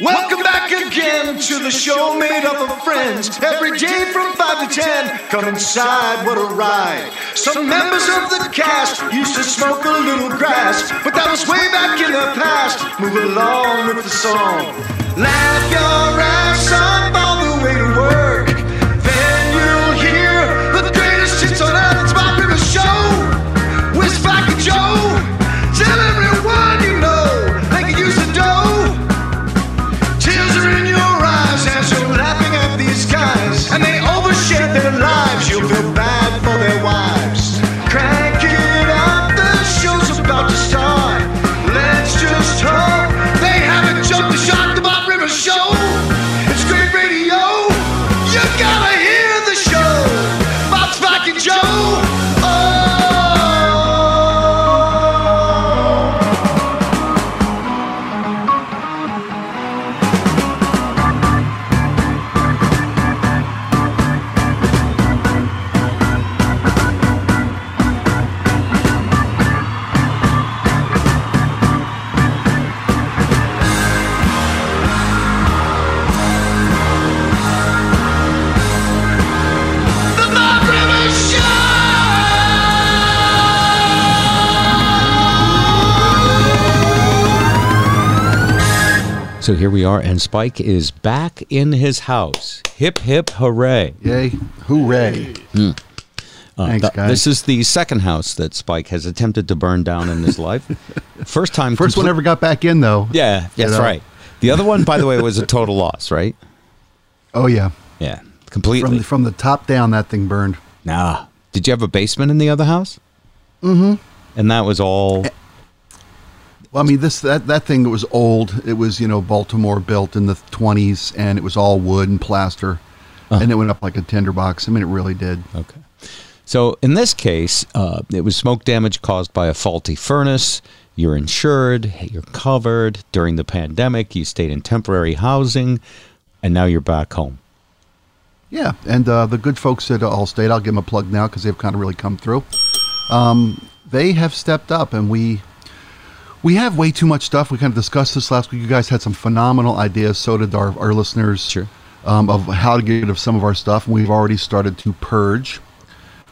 Welcome back again to the show made up of friends. Every day from 5 to 10, come inside, what a ride. Some members of the cast used to smoke a little grass, but that was way back in the past. Move along with the song. Laugh your ass off So here we are, and Spike is back in his house. Hip hip hooray! Yay. Hooray. Uh, Thanks, th- guys. This is the second house that Spike has attempted to burn down in his life. First time. First one ever got back in, though. Yeah, that's know? right. The other one, by the way, was a total loss, right? Oh, yeah. Yeah, completely. From the, from the top down, that thing burned. nah. Did you have a basement in the other house? Mm-hmm. And that was all. Well, I mean, this that, that thing was old. It was, you know, Baltimore built in the 20s, and it was all wood and plaster. And it went up like a tinderbox. I mean, it really did. Okay. So in this case, uh, it was smoke damage caused by a faulty furnace. You're insured. You're covered. During the pandemic, you stayed in temporary housing, and now you're back home. Yeah, and uh, the good folks at Allstate, I'll give them a plug now because they've kind of really come through. Um, they have stepped up, and we we have way too much stuff. We kind of discussed this last week. You guys had some phenomenal ideas. So did our, our listeners. Sure. Um, of how to get rid of some of our stuff, and we've already started to purge.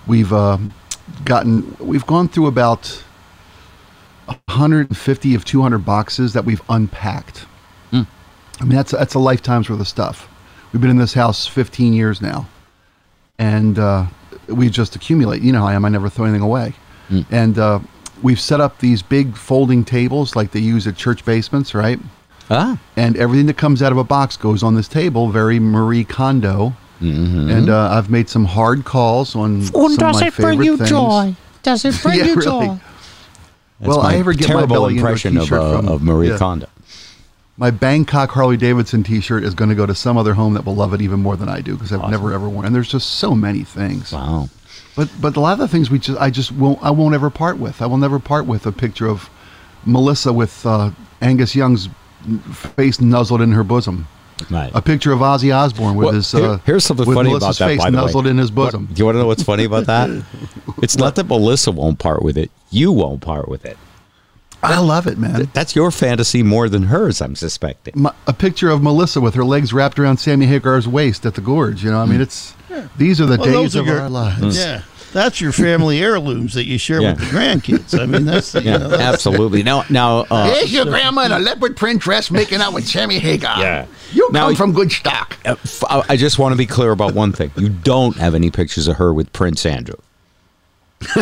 We've uh, gotten we've gone through about 150 of 200 boxes that we've unpacked. I mean, that's that's a lifetime's worth of stuff. We've been in this house 15 years now, and uh, we just accumulate. You know how I am. I never throw anything away. And uh, we've set up these big folding tables like they use at church basements, right? Ah. And everything that comes out of a box goes on this table, very Marie Kondo. Mm-hmm. And uh, I've made some hard calls on some And of does my it bring you things. joy? Does it bring Yeah, you really. joy? That's Well, my I ever get my terrible belly impression of, t-shirt uh, from- of Marie yeah. Kondo. My Bangkok Harley Davidson T-shirt is going to go to some other home that will love it even more than I do because I've never ever worn. And there's just so many things. Wow. But but a lot of the things we just I just won't I won't ever part with. I will never part with a picture of Melissa with uh, Angus Young's face nuzzled in her bosom. Right. A picture of Ozzy Osbourne with Well, his uh, here's something with funny Melissa's about that. face the way, nuzzled in his What- bosom. do you want to know what's funny about that? it's not that Melissa won't part with it; you won't part with it. I love it, man. That's your fantasy more than hers. I'm suspecting. My, a picture of Melissa with her legs wrapped around Sammy Hagar's waist at the gorge. You know, I mean, it's these are the Well, days of your- our lives. Yeah. That's your family heirlooms that you share Yeah. with the grandkids. I mean, that's you Yeah, know, that's- absolutely. Now, now, uh, There's your grandma in a leopard print dress making out with Sammy Hagar. Yeah. You Now- come from good stock. uh, f- I I just want to be clear about one thing: you don't have any pictures of her with Prince Andrew.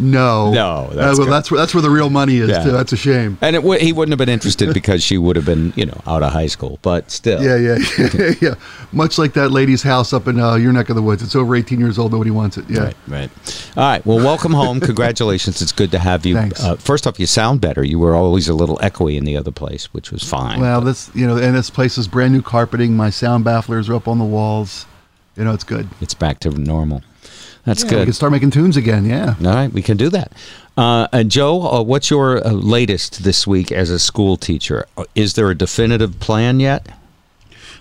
No, No, Uh, that's well, that's where that's where the real money is. Yeah. Too. That's a shame. And it w- he wouldn't have been interested because she would have been, you know, out of high school. But still, Yeah, yeah, yeah, yeah. Much like that lady's house up in uh, your neck of the woods. It's over 18 years old. Nobody wants it. Yeah. Right, right. All right. Well, welcome home. Congratulations. It's good to have you. Uh, first off, you sound better. You were always a little echoey in the other place, which was fine. Well, this you know, and this place is brand new carpeting. My sound bafflers are up on the walls. You know, it's good. it's back to normal. That's We good. We can start making tunes again. Yeah. All right, we can do that. Uh, and Joe, uh, what's your uh, latest this week as a school teacher? Uh, Is there a definitive plan yet?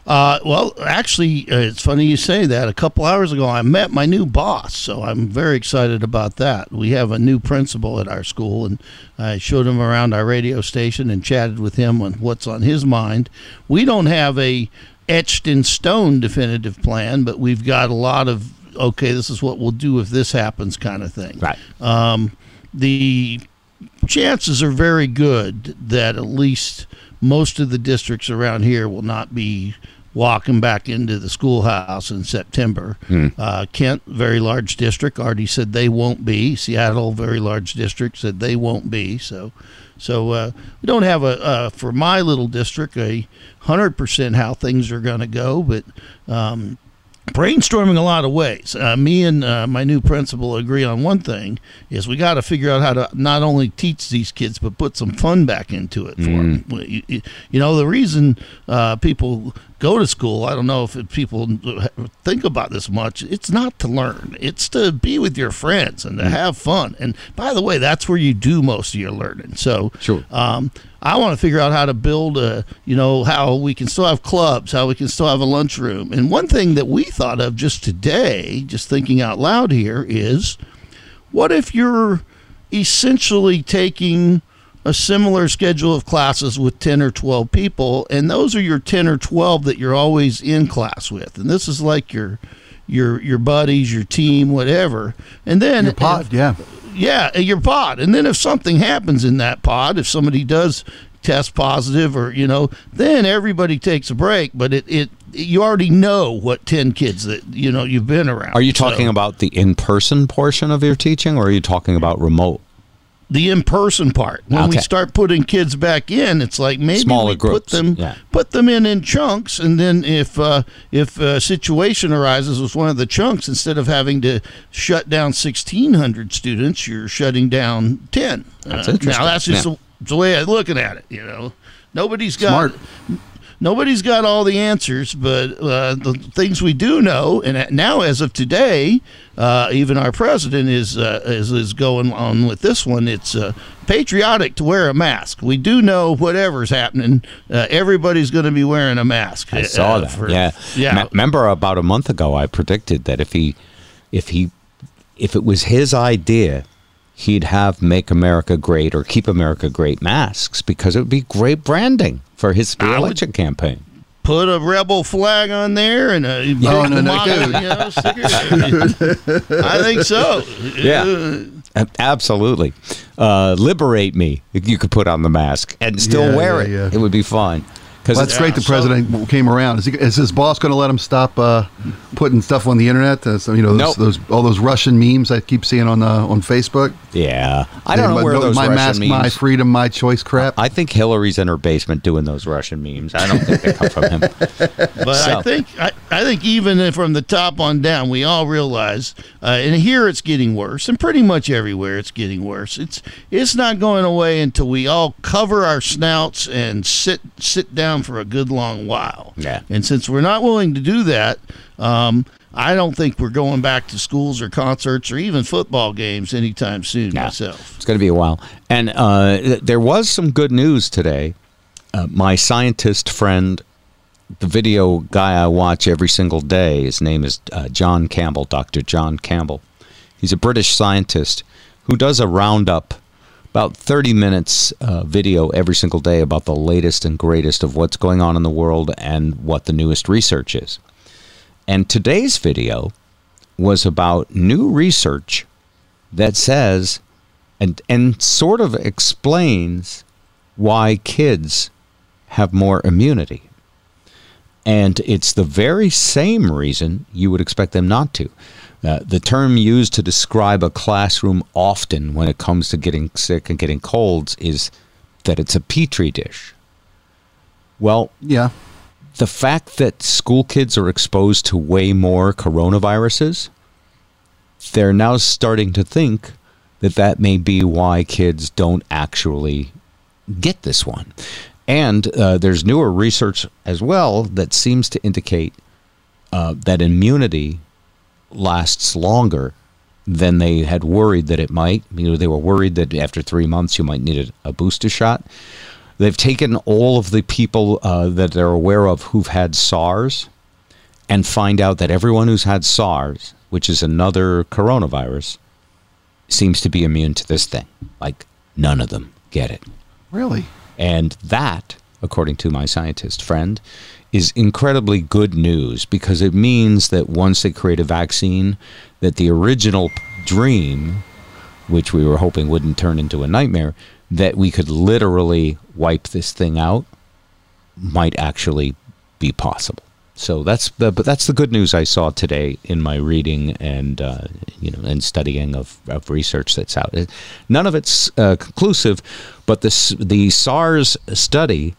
Uh, well, actually, uh, it's funny you say that. A couple hours ago, I met my new boss, so I'm very excited about that. We have a new principal at our school, and I showed him around our radio station and chatted with him on what's on his mind. We don't have a etched in stone definitive plan, but we've got a lot of okay, this is what we'll do if this happens kind of thing. Right. Um, the chances are very good that at least most of the districts around here will not be walking back into the schoolhouse in September. Uh, Kent, very large district, already said they won't be. Seattle, very large district, said they won't be. So, so uh, we don't have a uh, for my little district a hundred percent how things are going to go, but. Um, brainstorming a lot of ways. Uh, me and uh, my new principal agree on one thing: is we got to figure out how to not only teach these kids but put some fun back into it for them. You, you- you know, the reason uh, people go to school, I don't know if people think about this much. It's not to learn; it's to be with your friends and to have fun. And by the way, that's where you do most of your learning. So, Sure. um, I want to figure out how to build a, you know, how we can still have clubs, how we can still have a lunchroom. And one thing that we thought of just today, just thinking out loud here, is what if you're essentially taking a similar schedule of classes with 10 or 12 people and those are your 10 or 12 that you're always in class with and this is like your your your buddies your team whatever and then Your pod, if- yeah. yeah, uh, your pod. And then if something happens in that pod, if somebody does test positive or, you know, then everybody takes a break, but it, it you already know what 10 kids that, you know, you've been around. Are you So, talking about the in-person portion of your teaching, or are you talking about remote? The in-person part? When we start putting kids back in, it's like maybe Smaller we put them yeah. put them in in chunks and then if uh, if a situation arises with one of the chunks instead of having to shut down 1600 students, you're shutting down 10. That's Uh, interesting. Now that's just Yeah. the, the way I'm looking at it, you know. Nobody's got Smart. Nobody's got all the answers, but uh, the things we do know, and now as of today, uh, even our president is, uh, is is going on with this one. It's uh, patriotic to wear a mask. We do know whatever's happening, uh, everybody's going to be wearing a mask. I saw uh, that. for- yeah, yeah. Me- remember about a month ago, I predicted that if he, if he, if it was his idea, he'd have "Make America Great" or "Keep America Great" masks because it would be great branding for his election campaign. Put a rebel flag on there and a No, no, no, dude. you know, stick I think so. Yeah. Uh, Absolutely. Uh, liberate me. You could put on the mask and still Yeah, wear yeah, it. yeah. It would be fun. Because Well, that's great. The so- president came around. Is, he, is his boss going to let him stop uh, putting stuff on the internet? Uh, so, you know, those, Nope. those all those Russian memes I keep seeing on uh, on Facebook. yeah, I don't know My- where those my Russian mask, memes. my freedom, my choice crap. I think Hillary's in her basement doing those Russian memes. I don't think they come from him. But So- I think I, I think even from the top on down, we all realize, uh, and here it's getting worse, and pretty much everywhere it's getting worse. It's it's not going away until we all cover our snouts and sit sit down for a good long while. Yeah. And since we're not willing to do that, um, I don't think we're going back to schools or concerts or even football games anytime soon. No. Myself. It's going to be a while. And uh, th- there was some good news today. Uh, my scientist friend, the video guy I watch every single day, his name is uh, John Campbell, Dr. John Campbell. He's a British scientist who does a roundup, about 30 minutes uh, video every single day about the latest and greatest of what's going on in the world and what the newest research is. And today's video was about new research that says and and sort of explains why kids have more immunity. And it's the very same reason you would expect them not to. Uh, the term used to describe a classroom often when it comes to getting sick and getting colds is that it's a petri dish. Well, yeah, the fact that school kids are exposed to way more coronaviruses, they're now starting to think that that may be why kids don't actually get this one. And uh, there's newer research as well that seems to indicate uh, that immunity lasts longer than they had worried that it might. You know, they were worried that after three months you might need a, a booster shot. They've taken all of the people uh, that they're aware of who've had SARS and find out that everyone who's had SARS, which is another coronavirus, seems to be immune to this thing. Like none of them get it. Really? And that, according to my scientist friend, is incredibly good news because it means that once they create a vaccine, that the original dream, which we were hoping wouldn't turn into a nightmare, that we could literally wipe this thing out, might actually be possible. So that's the but that's the good news I saw today in my reading and uh, you know and studying of, of research that's out. None of it's uh, conclusive, but this the SARS study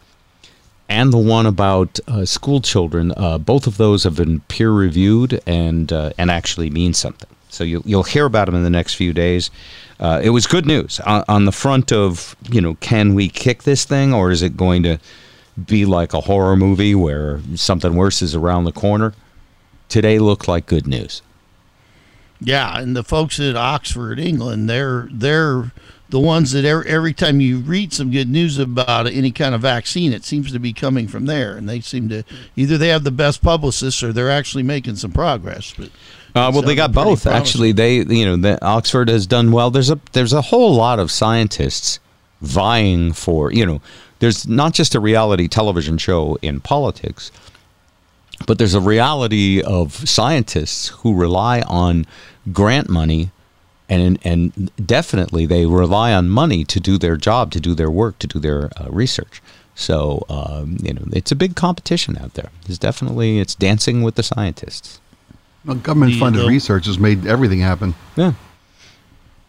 and the one about uh, school children, uh, both of those have been peer reviewed and uh, and actually mean something. So you'll you'll hear about them in the next few days. Uh, it was good news on, on the front of you know can we kick this thing or is it going to be like a horror movie where something worse is around the corner? Today looked like good news. Yeah, and the folks at Oxford, England, they're they're the ones that every, every time you read some good news about any kind of vaccine, it seems to be coming from there, and they seem to either they have the best publicists or they're actually making some progress. But Uh, well, they got both promising. actually. They, you know, the Oxford has done well. There's a there's a whole lot of scientists vying for, you know, there's not just a reality television show in politics, but there's a reality of scientists who rely on grant money, and and definitely they rely on money to do their job, to do their work, to do their uh, research. So um, you know, it's a big competition out there. It's definitely it's dancing with the scientists. Well, government funded The- the- research has made everything happen. Yeah.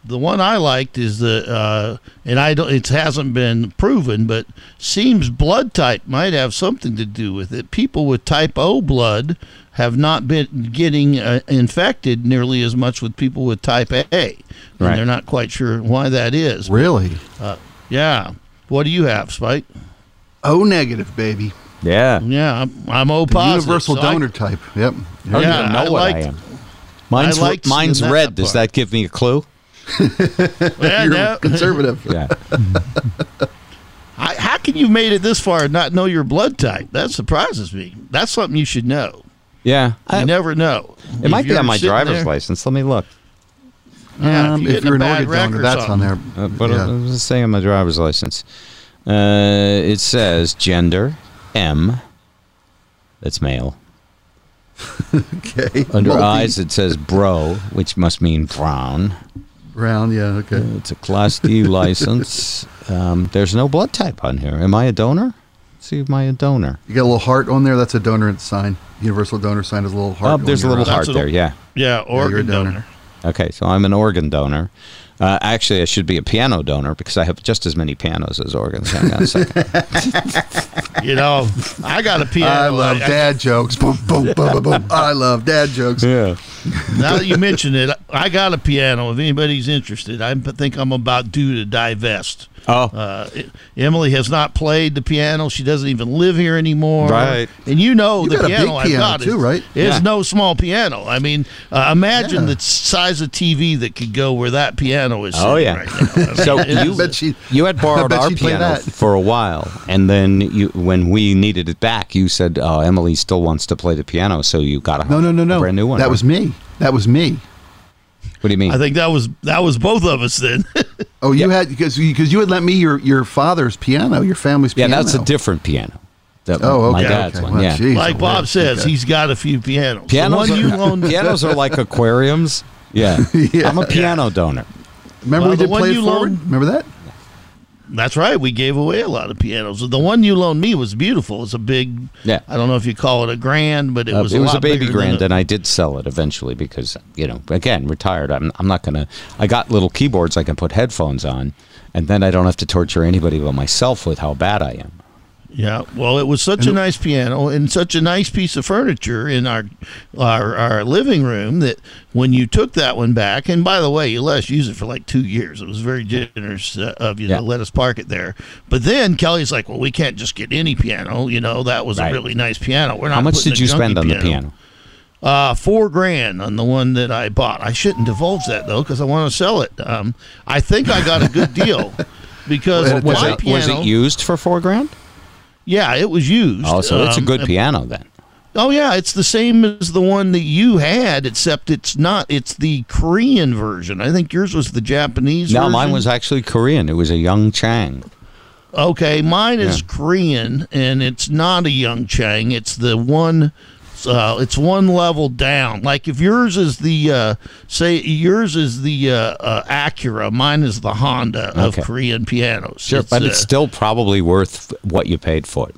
The one I liked is the uh, and I don't it hasn't been proven, but seems blood type might have something to do with it. People with type O blood have not been getting uh, infected nearly as much with people with type A, and Right. they're not quite sure why that is. Really? Yeah. What do you have, Spike? O negative, baby. Yeah. Yeah, I'm, I'm O The positive. universal so I- donor type. Yep. I don't Yeah, even know I what liked- I am. Mine's, I mine's seeing that red. Does that give me a clue? Yeah, You're no. conservative. Yeah. I, how can you made it this far and not know your blood type? That surprises me. That's something you should know. yeah. You I- never know. it might be on my driver's there- license. Let me look. Yeah, if Um, you if, get in you're a an organ wreck donor, that's on there. Uh, but Yeah. I was saying on my driver's license. Uh, it says gender M. That's male. Okay. Under Multi- eyes, it says bro, which must mean brown. Round, yeah, okay. It's a Class D license. Um, there's no blood type on here. Am I a donor? Let's see, am I a donor? You got a little heart on there. That's a donor sign. Universal donor sign is a little heart. Oh, there's a little heart there. Yeah. Yeah, you're a organ donor. donor. Okay, so I'm an organ donor. Uh, actually, I should be a piano donor because I have just as many pianos as organs. Hang on a second. You know, I got a piano. I love I- dad jokes. Boom, boom, boom, boom, boom. I love dad jokes. yeah. Now that you mention it, I got a piano. If anybody's interested, I think I'm about due to divest. Oh, Uh, Emily has not played the piano. She doesn't even live here anymore. Right. And you know You the got a big piano I've got too, is, right? is Yeah. no small piano. I mean, uh, imagine Yeah. the size of TV that could go where that piano is. Oh, yeah. Right now. I mean, So you- bet she, you had borrowed our piano that. for a while, and then you, when we needed it back, you said, "Oh, Emily still wants to play the piano," so you got a no, no, no, a no. brand new one. That right? was me. That was me. What do you mean? I think that was that was both of us then. Oh, you had because because you had lent me your your father's piano, your family's yeah, piano. Yeah, that's a different piano. The- Oh, okay. my dad's okay. one. Well, yeah, geez, like Bob wow. says, Okay. he's got a few pianos. pianos. one you are, pianos are like aquariums. Yeah. Yeah. I'm a piano donor. Remember Well, we the did one play it you forward. loaned- Remember that? That's right. We gave away a lot of pianos. The one you loaned me was beautiful. It's a big. Yeah. I don't know if you call it a grand, but it Uh, was. it a was lot a baby grand, and I did sell it eventually because you know, again, retired. I'm I'm not gonna. I got little keyboards I can put headphones on, and then I don't have to torture anybody but myself with how bad I am. Yeah, well, it was such a nice piano and such a nice piece of furniture in our, our our living room that when you took that one back, and by the way, you let us use it for like two years. It was very generous uh, of you Yeah. to let us park it there. But then Kelly's like, "Well, we can't just get any piano. You know, that was Right. a really nice piano. We're not." How much did you spend on the piano? Uh, four grand on the one that I bought. I shouldn't divulge that though, because I want to sell it. Um, I think I got a good deal. because Well, Was it was it used for four grand? Yeah, it was used. Oh, so it's a Um, good piano then. Oh yeah, it's the same as the one that you had, except it's not. It's the Korean version. I think yours was the Japanese. No, version. mine was actually Korean. It was a Young Chang. Okay, mine is Yeah. Korean, and it's not a Young Chang. It's the one. Uh, it's one level down. Like if yours is the uh, say yours is the uh, uh, Acura, mine is the Honda of Okay. Korean pianos. Sure, It's, but uh, it's still probably worth what you paid for it.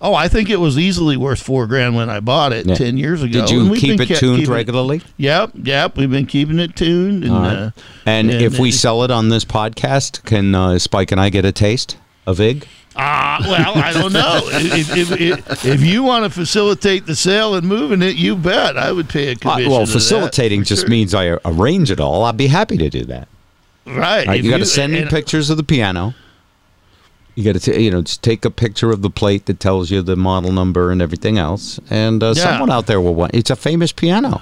oh, I think it was easily worth four grand when I bought it Yeah. ten years ago. Did you keep it tuned keeping regularly? Yep, yep. We've been keeping it tuned, and right. uh, And, and if we it- sell it on this podcast, can uh, Spike and I get a taste of Ig? Ah, well, I don't know. if, if, if, if you want to facilitate the sale and moving it, you bet. I would pay a Uh, commission. well, to that, facilitating just sure. means I arrange it all. I'd be happy to do that. right. All right, if you got to send me pictures of the piano. You got to, you know, just take a picture of the plate that tells you the model number and everything else, and uh, Yeah. someone out there will want. It's a famous piano.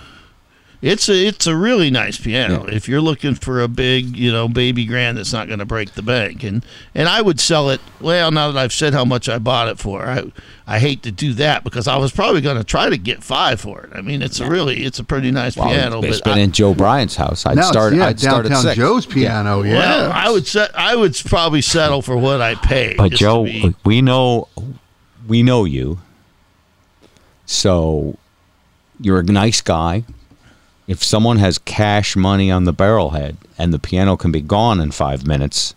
It's a it's a really nice piano. If you're looking for a big, you know, baby grand that's not going to break the bank, and and I would sell it. Well, now that I've said how much I bought it for, I I hate to do that because I was probably going to try to get five for it. I mean, it's a really it's a pretty nice Well, piano. it's but been I, in Joe Bryant's house. I'd now, it's- start. yeah, I'd start at downtown six. Joe's piano. Yeah. well, I would set I would probably settle for what I paid. But Joe, be- we know, we know you. So, you're a nice guy. If someone has cash money on the barrelhead and the piano can be gone in five minutes,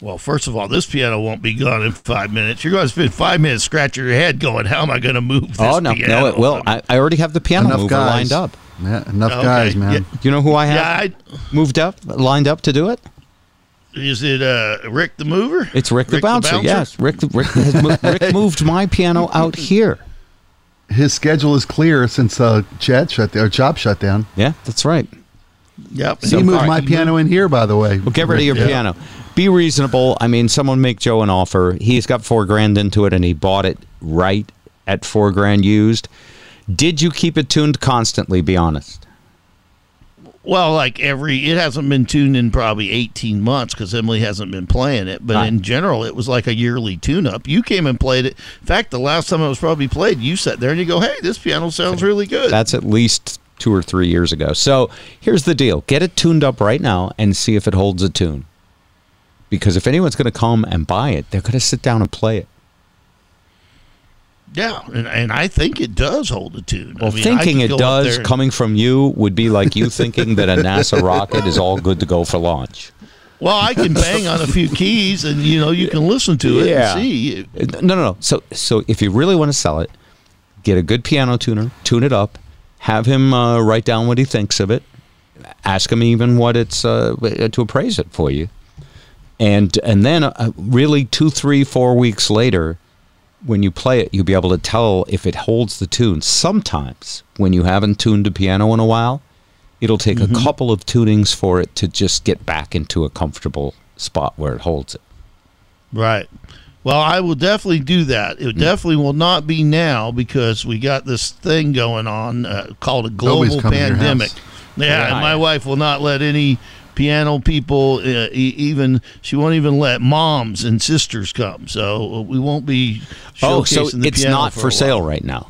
Well, first of all, this piano won't be gone in five minutes. You're going to spend five minutes scratching your head going, "How am I going to move this oh no, piano?" no, it will. I, I already have the piano enough mover guys. lined up. Yeah, enough Okay, guys, man. yeah. You know who I have Yeah, I, moved up, lined up to do it? is it uh, Rick the Mover? It's Rick, the, Rick the bouncer. Bouncer? Yes, Rick. Rick, has mo- Rick moved my piano out here. His schedule is clear since uh, CHAZ shut down, or Chop shut down. Yeah, that's right. Yep. he moved far, my he piano in here, by the way. Well, get rid of your Yeah. piano. Be reasonable. I mean, someone make Joe an offer. He's got four grand into it, and he bought it right at four grand used. Did you keep it tuned constantly? Be honest. Well, like every, it hasn't been tuned in probably 18 months because Emily hasn't been playing it. But Right. in general, it was like a yearly tune up. You came and played it. In fact, the last time it was probably played, you sat there and you go, hey, this piano sounds really good. That's at least two or three years ago. So here's the deal: get it tuned up right now and see if it holds a tune. Because if anyone's going to come and buy it, they're going to sit down and play it. Yeah. And, and I think it does hold a tune. I Well, mean, thinking it does and- coming from you would be like you thinking that a NASA rocket is all good to go for launch. Well, I can bang on a few keys and, you know, you can listen to it Yeah. and see. No, no, no. So, so if you really want to sell it, get a good piano tuner, tune it up, have him uh, write down what he thinks of it, ask him even what it's uh, to appraise it for you, and and then uh, really two, three, four weeks later, when you play it, you'll be able to tell if it holds the tune. Sometimes when you haven't tuned a piano in a while, it'll take a couple of tunings for it to just get back into a comfortable spot where it holds it. Right. Well, I will definitely do that. Mm. It definitely will not be now because we got this thing going on uh, called a global coming to your pandemic. house. Yeah, and my wife will not let any piano people, uh, even she won't even let moms and sisters come. So uh, we won't be. Oh, so it's piano not for for sale while. right now.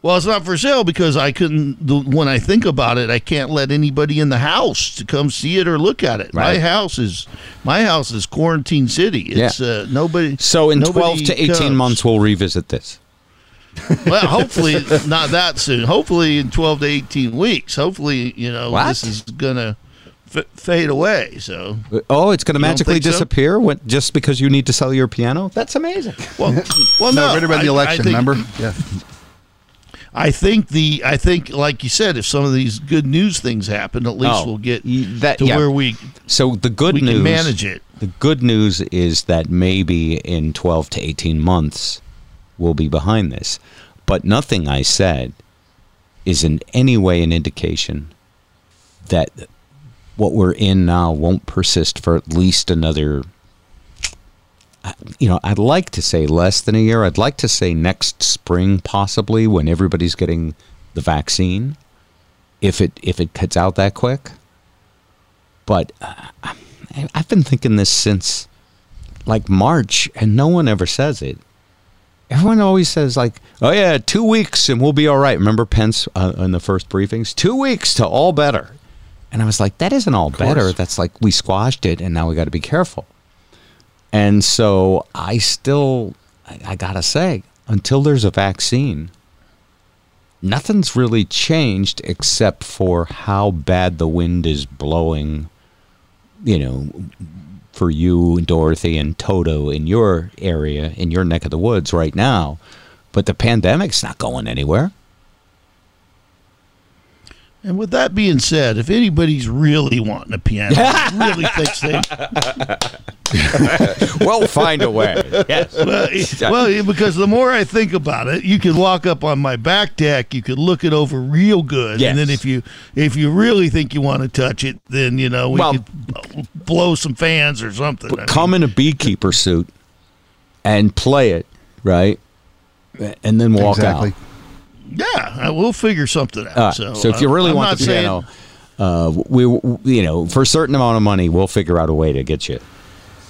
Well, it's not for sale because I couldn't. The, when I think about it, I can't let anybody in the house to come see it or look at it. My house is my house is quarantine city. It's uh, nobody. So in nobody 12 to 18 comes. months, we'll revisit this. Well, hopefully not that soon. Hopefully in 12 to 18 weeks. Hopefully, you know, What? this is going to f- fade away. So, Oh, it's going to magically think so? disappear when, just because you need to sell your piano? That's amazing. well, well No, no. right about I- the I election, think- remember? Yeah. I think the I think like you said, if some of these good news things happen, at least Oh, we'll get y- that- to yeah. where we So the good we news can manage it. The good news is that maybe in 12 to 18 months we'll be behind this. But nothing I said is in any way an indication that what we're in now won't persist for at least another you know, I'd like to say less than a year. I'd like to say next spring possibly when everybody's getting the vaccine. If it if it cuts out that quick. But uh, I've been thinking this since like March, and no one ever says it. Everyone always says like, "Oh yeah, two weeks and we'll be all right." Remember Pence uh, in the first briefings? Two weeks to all better, and I was like, "That isn't all better. That's like we squashed it, and now we got to be careful." And so I still, I, I gotta say, until there's a vaccine, nothing's really changed except for how bad the wind is blowing. You know, for you, Dorothy, and Toto in your area, in your neck of the woods right now. But the pandemic's not going anywhere. And with that being said, if anybody's really wanting a piano, really thinks they we'll find a way. Yes. well, eh, well, eh, because the more I think about it, you could walk up on my back deck, you could look it over real good, and then if you if you really think you want to touch it, then you know we Well- could blow some fans or something. I mean, Come in a beekeeper suit and play it, right? And then walk exactly. out. Yeah, we'll figure something out. All right, so, so, if you uh, really I'm want not the saying- piano, uh, we, we- you know, for a certain amount of money, we'll figure out a way to get you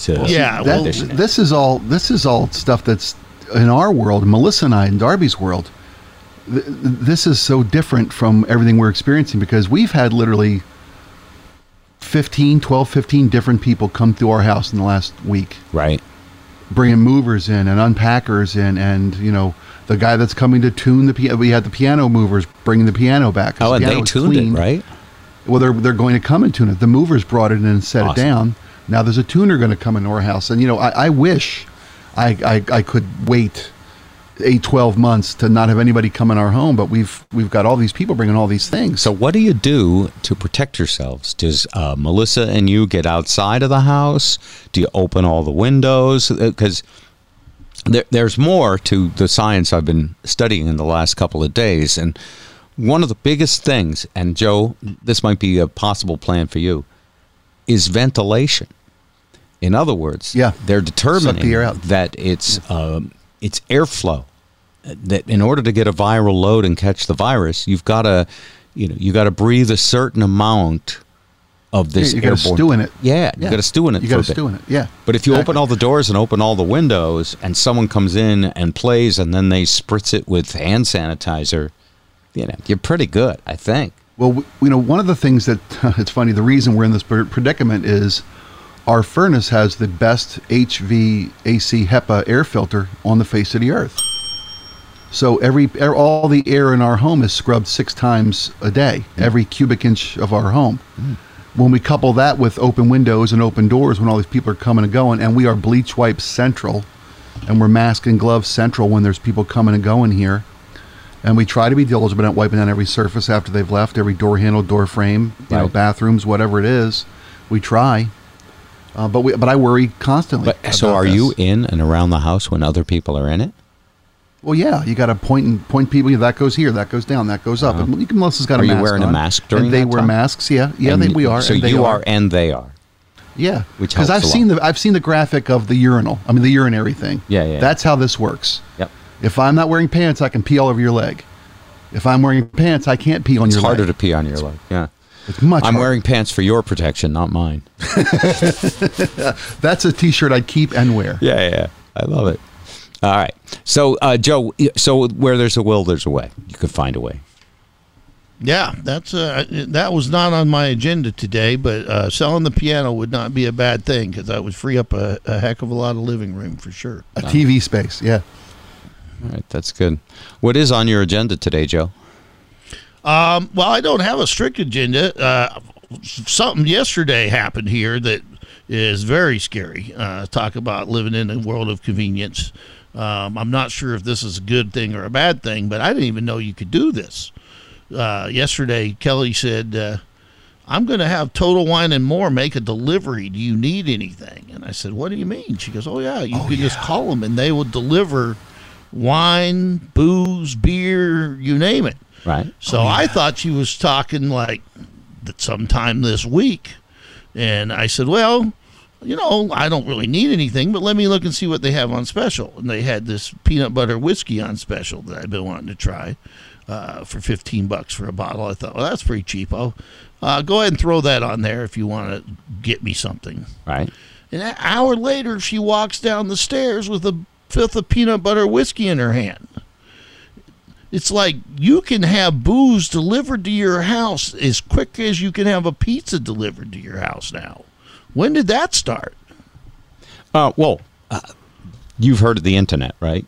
to Yeah, That- well- this is all this is all stuff that's in our world, Melissa and I in Darby's world. Th- This is so different from everything we're experiencing because we've had literally 15, 12, 15 different people come through our house in the last week, right? bringing movers in and unpackers in, and you know the guy that's coming to tune the piano. We had the piano movers bringing the piano back. Oh, the and they tuned cleaned. it, right? Well, they're they're going to come and tune it. The movers brought it in and set Awesome. it down. Now there's a tuner going to come into our house, and you know I, I wish I, I I could wait eight twelve months to not have anybody come in our home, but we've we've got all these people bringing all these things. So, what do you do to protect yourselves? Does uh, Melissa and you get outside of the house? Do you open all the windows? Because there, there's more to the science I've been studying in the last couple of days. And one of the biggest things, and Joe, this might be a possible plan for you, is ventilation. In other words, Yeah. they're determining the that it's um, it's airflow. That in order to get a viral load and catch the virus, you've got to, you know, you got to breathe a certain amount of this you got to airborne. stew in it. Yeah, you got to stew in it. You got to stew in it. Yeah. But if you Exactly. open all the doors and open all the windows, and someone comes in and plays, and then they spritz it with hand sanitizer, you know, you're pretty good, I think. Well, w- you know, one of the things that it's funny. The reason we're in this predicament is our furnace has the best HVAC HEPA air filter on the face of the earth. So every air, all the air in our home is scrubbed six times a day, mm. every cubic inch of our home. Mm. When we couple that with open windows and open doors, when all these people are coming and going, and we are bleach wipe central, and we're mask and glove central when there's people coming and going here, and we try to be diligent about wiping down every surface after they've left, every door handle, door frame, you know, bathrooms, whatever it is. We try, uh, but we but I worry constantly. But so, are this. you in and around the house when other people are in it? Well, yeah, you got to point and point people. That goes here, that goes down, that goes up. And you can, Melissa's got Uh-huh. Are a you mask wearing a mask during and they wear time? masks. Yeah, yeah, And they, we are. So and they you are, and they are. Yeah, Which because I've seen the I've seen the graphic of the urinal. I mean the urinary thing. Yeah, yeah. That's how this works. Yep. If I'm not wearing pants, I can pee all over your leg. If I'm wearing pants, I can't pee on It's your harder leg. to pee on your leg. Yeah. It's much. I'm harder. wearing pants for your protection, not mine. That's a T-shirt I'd keep and wear. Yeah, yeah. I love it. All right. So, uh, Joe, so where there's a will, there's a way. You could find a way. Yeah, that's uh, that was not on my agenda today, but uh, selling the piano would not be a bad thing because that would free up a, a heck of a lot of living room for sure. A TV space. Yeah. All right. That's good. What is on your agenda today, Joe? Um, well, I don't have a strict agenda. Uh, something yesterday happened here that is very scary. Uh, talk about living in a world of convenience. Um, I'm not sure if this is a good thing or a bad thing, but I didn't even know you could do this. Uh, yesterday, Kelly said, uh, I'm going to have Total Wine and More make a delivery. Do you need anything? And I said, What do you mean? She goes, Oh, yeah, you can just call them and they will deliver wine, booze, beer, you name it. Right. So I thought she was talking like that sometime this week. And I said, well, you know, I don't really need anything, but let me look and see what they have on special. And they had this peanut butter whiskey on special that I've been wanting to try uh, for 15 bucks for a bottle. I thought, well, that's pretty cheap. I'll, Uh, go ahead and throw that on there if you want to get me something. Right. And an hour later, she walks down the stairs with a fifth of peanut butter whiskey in her hand. It's like you can have booze delivered to your house as quick as you can have a pizza delivered to your house now. When did that start? Uh, well, uh, you've heard of the internet, right?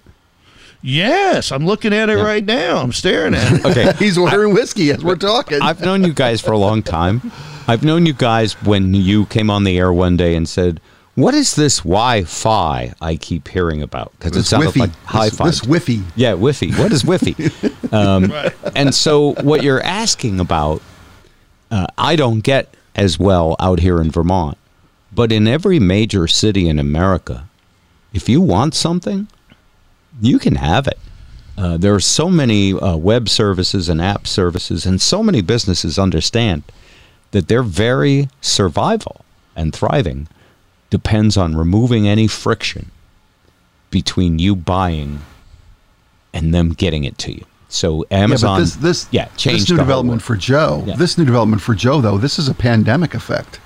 Yes, I'm looking at it Yeah. right now. I'm staring at it. Okay. He's ordering whiskey as we're talking. I've known you guys for a long time. I've known you guys when you came on the air one day and said, "What is this Wi-Fi I keep hearing about?" Because it This sounded whiffy. like This- hi-fi. This whiffy. Yeah, Wiffy. What is Wiffy? um, And so, what you're asking about, uh, I don't get as well out here in Vermont, but in every major city in America, if you want something, you can have it. Uh, there are so many uh, web services and app services, and so many businesses understand that their very survival and thriving depends on removing any friction between you buying and them getting it to you. So Amazon, yeah, this this yeah, changed this new development for Joe. Yeah. This new development for Joe, though, this is a pandemic effect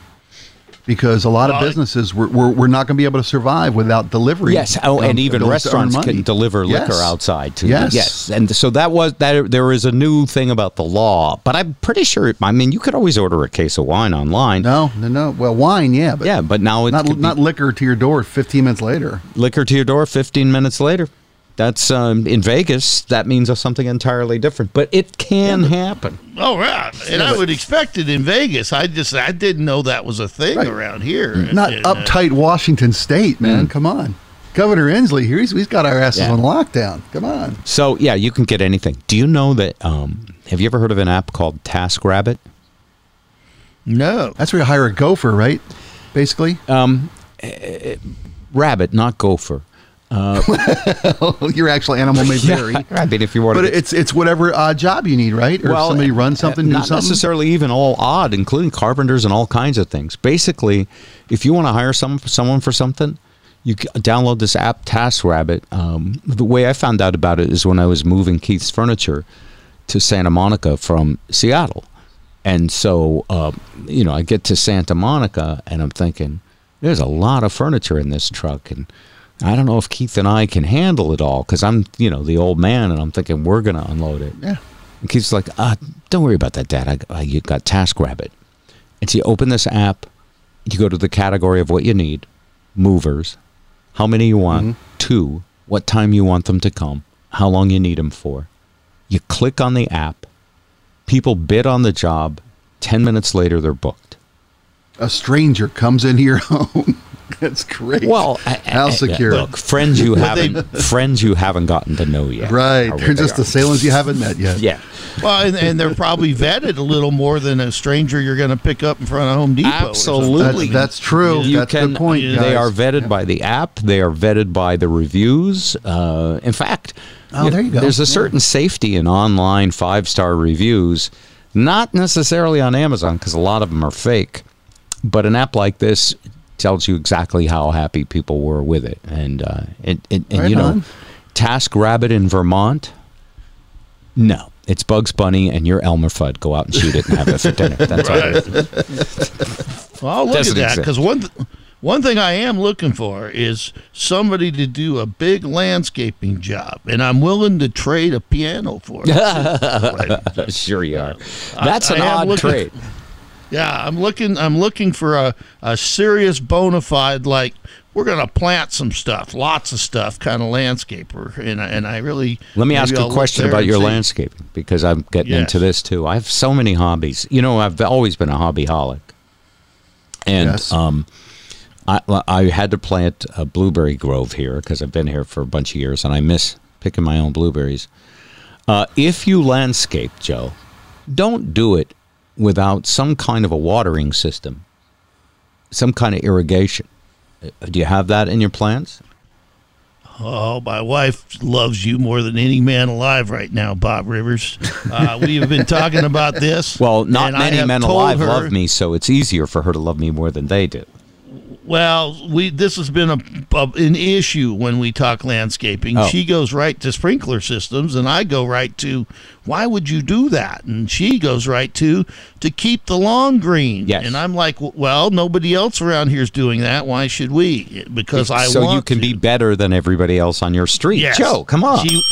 because a lot of businesses were, were, were not going to be able to survive without delivery. Yes. Oh, um, and even ability to earn restaurants can deliver Yes. liquor outside too. Yes. Yes. And so that was that. There is a new thing about the law, but I'm pretty sure. I mean, you could always order a case of wine online. No, no, no. Well, wine, yeah, but Yeah, but now it's not not liquor to your door 15 minutes later. liquor to your door 15 minutes later. That's um, in Vegas. That means something entirely different, but it can happen. Oh, right. And I would expect it in Vegas. I just I didn't know that was a thing Right. around here. Not And, uh, uptight Washington State, man. Come on. Governor Inslee here, he's, he's got our asses Yeah. on lockdown. Come on. So yeah, you can get anything. Do you know that? Um, have you ever heard of an app called TaskRabbit? No. That's where you hire a gopher, right? Basically. Rabbit, not gopher. your actual animal may vary. I mean, if you want But it's it's whatever uh, job you need, right? Or if somebody runs something, do not something. necessarily even all odd, including carpenters and all kinds of things. Basically, if you want to hire some someone for something, you download this app, TaskRabbit. Um, the way I found out about it is when I was moving Keith's furniture to Santa Monica from Seattle, and so uh, you know I get to Santa Monica and I'm thinking, there's a lot of furniture in this truck, and I don't know if Keith and I can handle it all because I'm you know the old man, and I'm thinking we're gonna unload it. Yeah. And Keith's like, uh, don't worry about that, Dad. I, I you got TaskRabbit. And so you open this app, you go to the category of what you need, movers, how many you want, two, what time you want them to come, how long you need them for. You click on the app, people bid on the job, 10 minutes later they're booked. A stranger comes into your home. That's great. Well, I- I- how secure? Look, friends you haven't friends you haven't gotten to know yet. right. They're what they just are. assailants you haven't met yet. Yeah. Well, and, and they're probably vetted a little more than a stranger you're going to pick up in front of Home Depot. Absolutely. That's, that's true. You that's can, the point. They They are vetted by the app. They are vetted by the reviews. Uh, in fact, Oh, there you go. There's a Yeah. certain safety in online five star reviews, not necessarily on Amazon because a lot of them are fake, but an app like this tells you exactly how happy people were with it, and uh, it, it, and Right you know, on. Task Rabbit in Vermont. No, it's Bugs Bunny and your Elmer Fudd. Go out and shoot it and have it for dinner. That's all. it is. Well, look Doesn't at that because one th- one thing I am looking for is somebody to do a big landscaping job, and I'm willing to trade a piano for it. sure you are. That's I an am odd looking- trait. yeah, I'm looking. I'm looking for a a serious bona fide like we're gonna plant some stuff, lots of stuff, kind of landscaper, and I, and I really Let me ask I'll a question about your see. landscaping because I'm getting Yes. into this too. I have so many hobbies. You know, I've always been a hobbyholic, and Yes. um, I I had to plant a blueberry grove here because I've been here for a bunch of years, and I miss picking my own blueberries. Uh, if you landscape, Joe, don't do it without some kind of a watering system, some kind of irrigation. Uh, Do you have that in your plans? Oh, my wife loves you more than any man alive right now, Bob Rivers. Uh, we have been talking about this. Well, not many men alive her- love me, so it's easier for her to love me more than they do. Well, we this has been a, a an issue when we talk landscaping. Oh. She goes right to sprinkler systems, and I go right to why would you do that? And she goes right to to keep the lawn green. Yes. And I'm like, well, nobody else around here is doing that. Why should we? Because I so you can to. be better than everybody else on your street. Yes. Joe, come on. She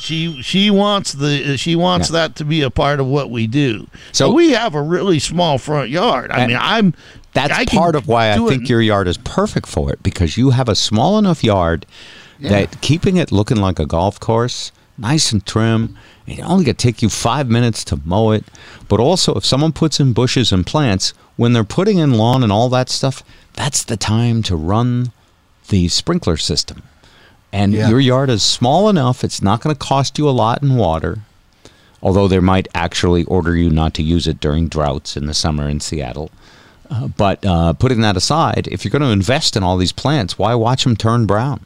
she she wants the she wants Yeah. that to be a part of what we do. So- So we have a really small front yard. I mean, I'm That's I part of why I think it- your yard is perfect for it because you have a small enough yard that keeping it looking like a golf course, nice and trim, it only gonna take you five minutes to mow it. But also, if someone puts in bushes and plants, when they're putting in lawn and all that stuff, that's the time to run the sprinkler system. And Yeah. your yard is small enough; it's not going to cost you a lot in water. Although they might actually order you not to use it during droughts in the summer in Seattle. Uh, but uh, putting that aside, if you're going to invest in all these plants, why watch them turn brown?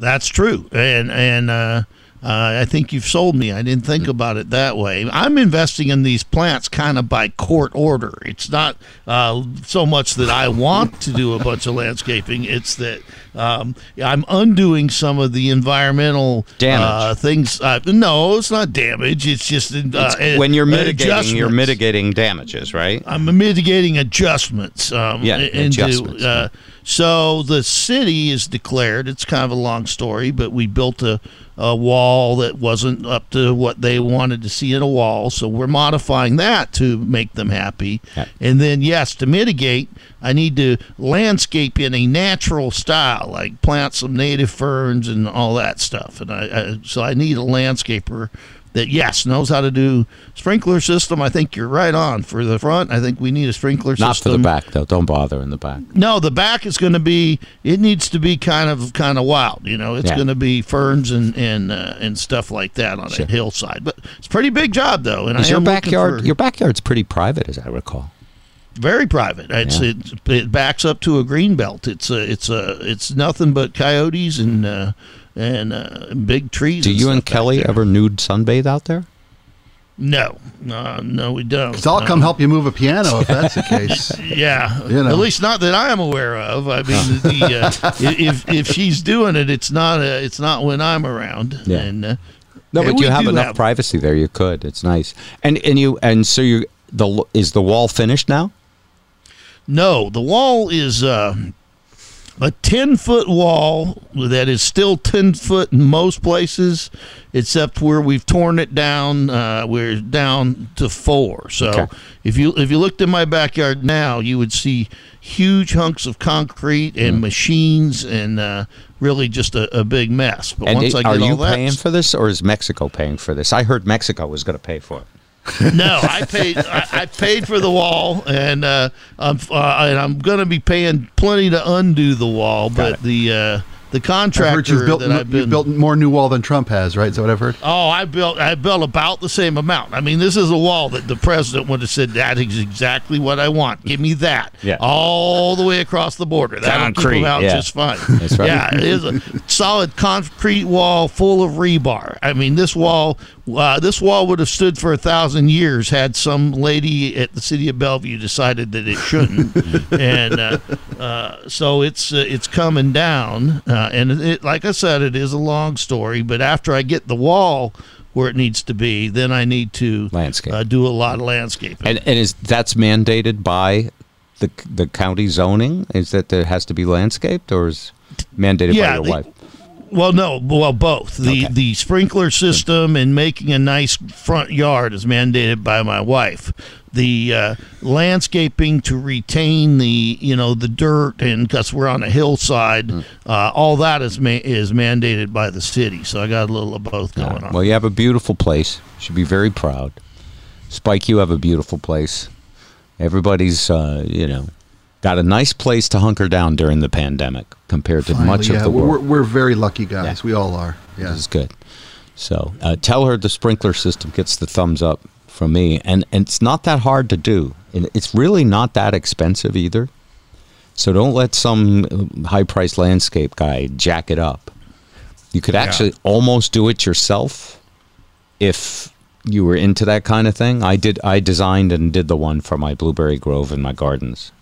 That's true, and and uh, I think you've sold me. I didn't think about it that way. I'm investing in these plants kind of by court order. It's not uh, so much that I want to do a bunch of landscaping. It's that um, I'm undoing some of the environmental Damage. Uh, things. Uh, no, it's not damage. It's just uh, when you're mitigating, you're mitigating damages, right? I'm mitigating adjustments. Um, Yeah, into, adjustments, Uh, so the city is declared. It's kind of a long story, but we built a, a wall that wasn't up to what they wanted to see in a wall. So we're modifying that to make them happy. Yeah. And then, yes, to mitigate, I need to landscape in a natural style, like plant some native ferns and all that stuff. And I, I so I need a landscaper that yes knows how to do sprinkler system. I think you're right on for the front. I think we need a sprinkler system. Not for the back, though. Don't bother in the back. No, the back is going to be. It needs to be kind of kind of wild. You know, it's Yeah. going to be ferns and and uh, and stuff like that on Sure. a hillside. But it's a pretty big job though. And Is your backyard? for- Your backyard's pretty private, as I recall. very private. It's Yeah. it, it backs up to a green belt. It's a it's a it's nothing but coyotes and uh, and uh, big trees. Do you and stuff back Kelly ever nude sunbathe out there? No, no, no, we don't. So I'll come help you move a piano if that's the case. Yeah, You know. at least not that I am aware of. I mean, the, uh, if if she's doing it, it's not a, it's not when I'm around. Yeah. And, uh, No, but you have do enough privacy there. You could. It's nice. And and you and so you the is the wall finished now? No, the wall is uh, a 10 foot wall that is still 10 foot in most places, except where we've torn it down. Uh, we're down to four. So Okay. if you if you looked in my backyard now, you would see huge hunks of concrete and Mm. machines and uh, really just a, a big mess. But And once it- I are get all you that, paying for this, or is Mexico paying for this? I heard Mexico was going to pay for it. No, I paid. I, I paid for the wall, and uh, I'm uh, and I'm going to be paying plenty to undo the wall. But it. the uh, the I've contractor heard you've built, that I've been you've built more new wall than Trump has, right? Is that what I've heard? Oh, I built I built about the same amount. I mean, this is a wall that the president would have said that is exactly what I want. Give me that. Yeah. All the way across the border. That'll keep Concrete, them out yeah. just fine. That's right. Yeah, it is a solid concrete wall full of rebar. I mean, this wall uh, this wall would have stood for a thousand years had some lady at the city of Bellevue decided that it shouldn't. and uh, uh, so it's uh, it's coming down, uh, and it, like I said, it is a long story. But after I get the wall where it needs to be, then I need to Landscape. uh, do a lot of landscaping. And and is that's mandated by the the county zoning? Is that there has to be landscaped, or is mandated by your the- wife? Well, no, well, both. The Okay. the sprinkler system and making a nice front yard is mandated by my wife. The uh, landscaping to retain the you know the dirt and because we're on a hillside, Hmm. uh, all that is ma- is mandated by the city. So I got a little of both going on. Well, you have a beautiful place. You should be very proud. Spike, you have a beautiful place. Everybody's, uh, you know, got a nice place to hunker down during the pandemic compared to much Finally, of yeah, the we're, world. we're very lucky guys. Yeah. We all are. Yeah. This is good. So uh, tell her the sprinkler system gets the thumbs up from me, and, and it's not that hard to do. And it's really not that expensive either. So don't let some high priced landscape guy jack it up. You could actually almost do it yourself if you were into that kind of thing. I did. I designed and did the one for my blueberry grove and my gardens.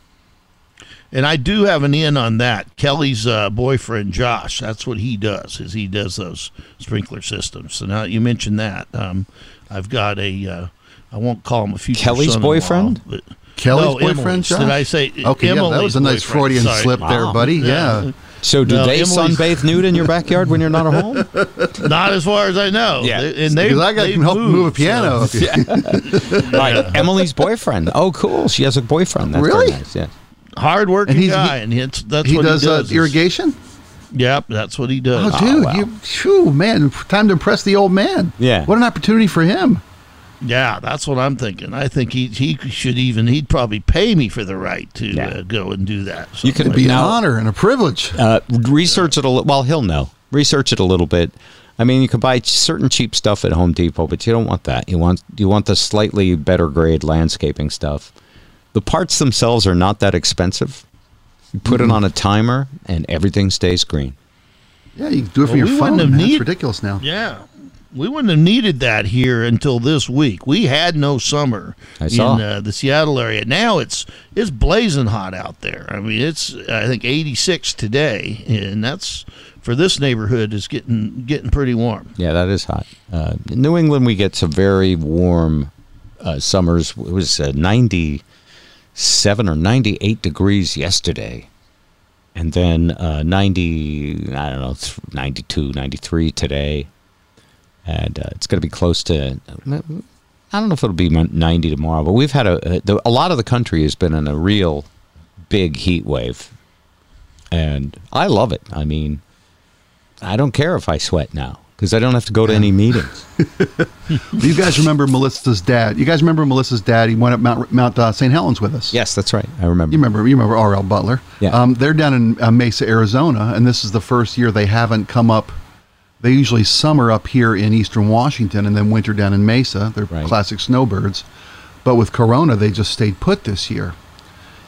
And I do have an in on that. Kelly's uh, boyfriend Josh. That's what he does. Is he does those sprinkler systems. So now you mentioned that. Um, I've got a. Uh, I won't call him a future Kelly's boyfriend? but- Kelly's no, boyfriend, Josh? Did I say Okay, yeah, that was a nice boyfriend. Freudian Sorry. slip there, buddy. Yeah. So do No, they Emily's- sunbathe nude in your backyard when you're not at home? Not as far as I know. Yeah. And they Because I got they can help move a moved, so- piano. if you- right. Emily's boyfriend. Oh, cool. She has a boyfriend. That's Really? Very nice. Yeah. Hard working And he's- guy, and it's, that's he what does, he uh, does. is- irrigation. Yep, that's what he does. Oh, dude, wow. you, phew, man, time to impress the old man. Yeah. What an opportunity for him. Yeah, that's what I'm thinking. I think he he should even he'd probably pay me for the right to Yeah. uh, go and do that. You could It'd be an honor and a privilege. Uh, research it a little. Well, he'll know. Research it a little bit. I mean, you can buy certain cheap stuff at Home Depot, but you don't want that. You want you want the slightly better grade landscaping stuff. The parts themselves are not that expensive. You put mm-hmm. it on a timer, and everything stays green. Yeah, you do it well, your fun. phone. Man. Need- That's ridiculous now. Yeah. We wouldn't have needed that here until this week. We had no summer in uh, the Seattle area. Now it's it's blazing hot out there. I mean, it's I think 86 today, and that's for this neighborhood is getting getting pretty warm. Yeah, that is hot. Uh, in New England, we get some very warm uh, summers. It was uh, 90 seven or 98 degrees yesterday. And then uh, 90, I don't know, 92, 93 today. And uh, it's going to be close to, I don't know if it'll be 90 tomorrow, but we've had a, uh, a lot of the country has been in a real big heat wave. And I love it. I mean, I don't care if I sweat now because I don't have to go to any meetings. You guys remember Melissa's dad? You guys remember Melissa's dad? He went up Mount, Mount uh, St. Helens with us. yes, that's right. I remember. You remember? You remember R.L. Butler? Yeah. Um, they're down in uh, Mesa, Arizona, and this is the first year they haven't come up. They usually summer up here in eastern Washington and then winter down in Mesa. They're Right. classic snowbirds. But with Corona, they just stayed put this year.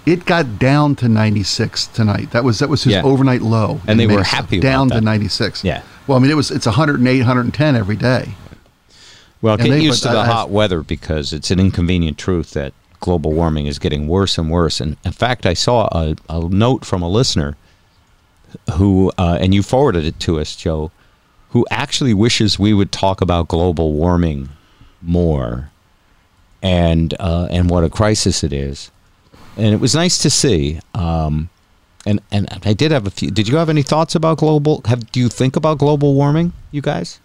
It got down to 96 tonight. That was that was his Yeah. overnight low. And they were Mesa. happy about down to 96. Yeah. Well, I mean, it was it's 108, 110 every day. Well, And get they- used to the I- hot weather because it's an inconvenient truth that global warming is getting worse and worse. And in fact, I saw a, a note from a listener who, uh, and you forwarded it to us, Joe, who actually wishes we would talk about global warming more and uh, and what a crisis it is. And it was nice to see. Um, and and I did have a few. Did you have any thoughts about global? Have do you think about global warming, you guys?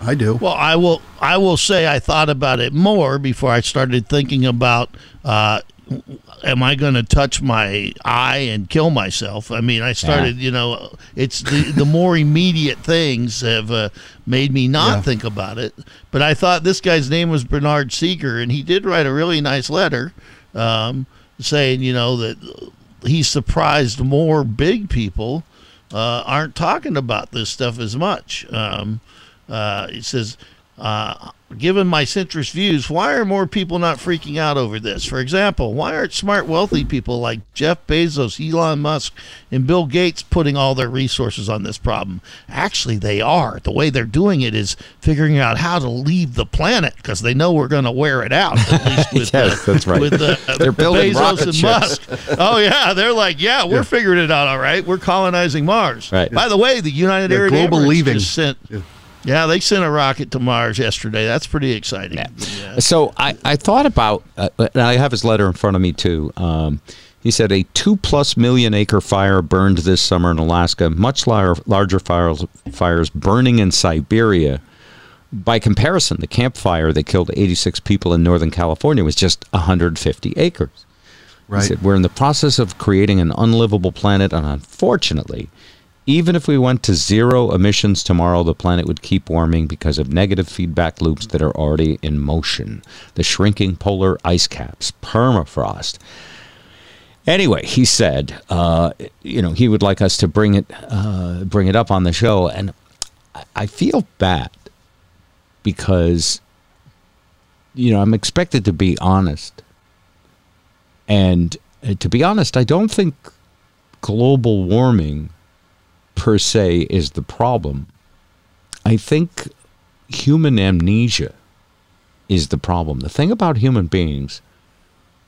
I do. Well, I will. I will say I thought about it more before I started thinking about. Uh, am I going to touch my eye and kill myself? I mean, I started. You know, it's the the more immediate things have uh, made me not Yeah. think about it. But I thought this guy's name was Bernard Seeger, and he did write a really nice letter, um, saying you know that he's surprised more big people uh, aren't talking about this stuff as much. Um, uh, it says, uh, given my centrist views, why are more people not freaking out over this? For example, why aren't smart, wealthy people like Jeff Bezos, Elon Musk, and Bill Gates putting all their resources on this problem? Actually, they are. The way they're doing it is figuring out how to leave the planet because they know we're going to wear it out. At least with, Yes, uh, that's right. With uh, They're building Bezos and ships. Musk. Oh yeah, they're like, yeah, we're figuring it out. All right, we're colonizing Mars. Right. By the way, the United Yeah, Arab global Emirates leaving. just sent. Yeah. They sent a rocket to Mars yesterday. That's pretty exciting. Yeah. So I, I thought about, uh, and I have his letter in front of me too. Um, he said a two plus million acre fire burned this summer in Alaska, much lar- larger fires, fires burning in Siberia. By comparison, the campfire that killed 86 people in Northern California was just 150 acres. Right. He said, We're in the process of creating an unlivable planet, and unfortunately, even if we went to zero emissions tomorrow, the planet would keep warming because of negative feedback loops that are already in motion. The shrinking polar ice caps, permafrost. Anyway, he said, uh, you know, he would like us to bring it, uh, bring it up on the show, and I- feel bad because, you know, I'm expected to be honest. And uh, to be honest, I don't think global warming per se is the problem. I think human amnesia is the problem. The thing about human beings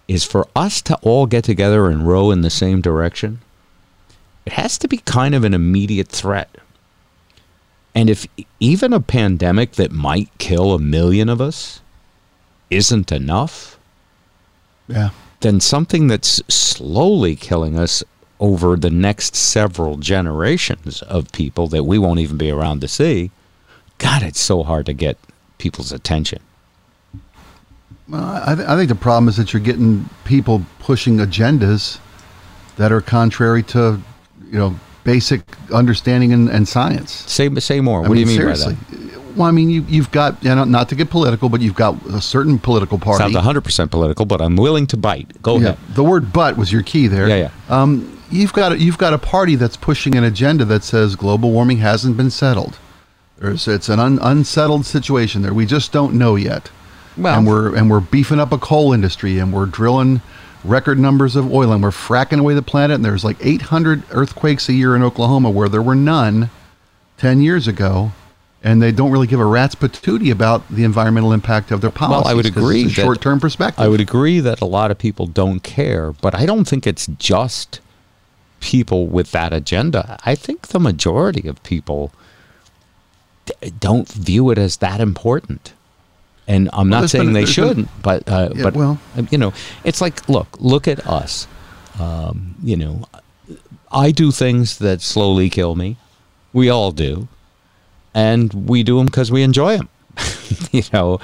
is for us to all get together and row in the same direction. It has to be kind of an immediate threat. And if even a pandemic that might kill a million of us isn't enough, Yeah. then something that's slowly killing us over the next several generations of people that we won't even be around to see, God, it's so hard to get people's attention. Well, I, th- I think the problem is that you're getting people pushing agendas that are contrary to, you know, basic understanding and, and science. Say say more. I what do you mean, mean seriously. by that? Well, I mean, you, you've got, you know, not to get political, but you've got a certain political party. Sounds 100% political, but I'm willing to bite. Go yeah, ahead. the word "but" was your key there. Yeah, yeah. Um, you've got a, you've got a party that's pushing an agenda that says global warming hasn't been settled. There's it's an un, unsettled situation there. We just don't know yet. Well- and we're and we're beefing up a coal industry and we're drilling record numbers of oil and we're fracking away the planet. And there's like 800 earthquakes a year in Oklahoma where there were none 10 years ago. And they don't really give a rat's patootie about the environmental impact of their policies. Well, I would agree It's a that- short-term perspective. I would agree that a lot of people don't care, but I don't think it's just people with that agenda. I think the majority of people don't view it as that important. And I'm Well, not saying been- they there's been- shouldn't, but uh, Yeah, but well- uh, you know, it's like look, look at us. Um, you know, I do things that slowly kill me. We all do, and we do them because we enjoy them. you know,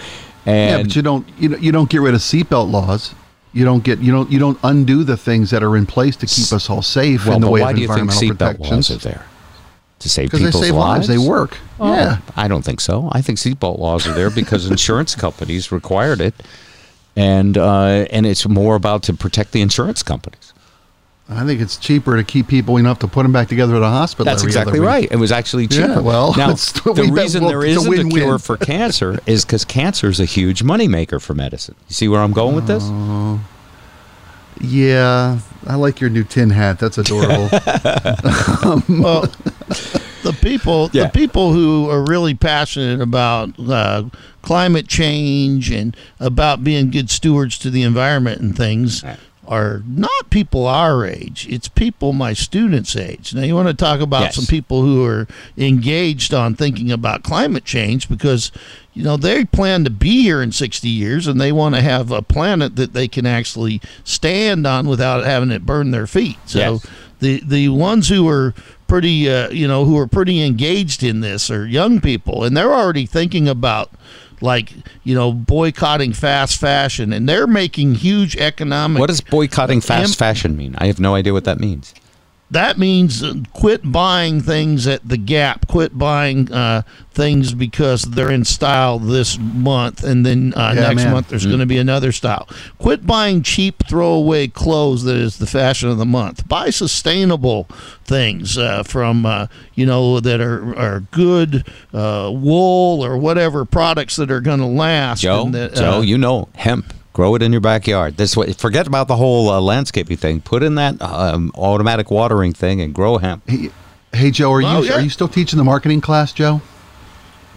and yeah, but you don't you don't, you don't get rid of seatbelt laws. You don't get you don't you don't undo the things that are in place to keep us all safe well, in the way why of do you think environmental seatbelt protections. laws are there? To save Because they people's save lives. They work. Oh, Yeah. I don't think so. I think seatbelt laws are there because insurance companies required it, and uh, and it's more about to protect the insurance companies. I think it's cheaper to keep people enough to put them back together at a hospital. That's every other exactly week. right. It was actually Yeah, cheaper. well, now it's- the we bet- reason well, there it's a a, cure for cancer is because cancer is a huge moneymaker for medicine. You see where I'm going with this? Yeah, I like your new tin hat. That's adorable. well, the people, Yeah. the people who are really passionate about uh, climate change and about being good stewards to the environment and things Right. Are not people our age. It's people my students' age. Now, you want to talk about Yes. some people who are engaged on thinking about climate change because you know they plan to be here in 60 years and they want to have a planet that they can actually stand on without having it burn their feet. So Yes. the the ones who are pretty uh, you know who are pretty engaged in this are young people and they're already thinking about like you know boycotting fast fashion and they're making huge economic What does boycotting uh, fast Im- fashion mean? I have no idea what that means. That means uh, quit buying things at the gap quit buying uh, things because they're in style this month and then uh, Yeah, next man. month there's going to be another style quit buying cheap throwaway clothes that is the fashion of the month buy sustainable things uh, from uh, you know that are, are good uh, wool or whatever products that are going to last Joe, and that, Joe, you know hemp. Grow it in your backyard. This way, forget about the whole uh, landscaping thing. Put in that um, automatic watering thing and grow hemp. hey, hey, Joe, are Oh, you yeah. are you still teaching the marketing class, Joe?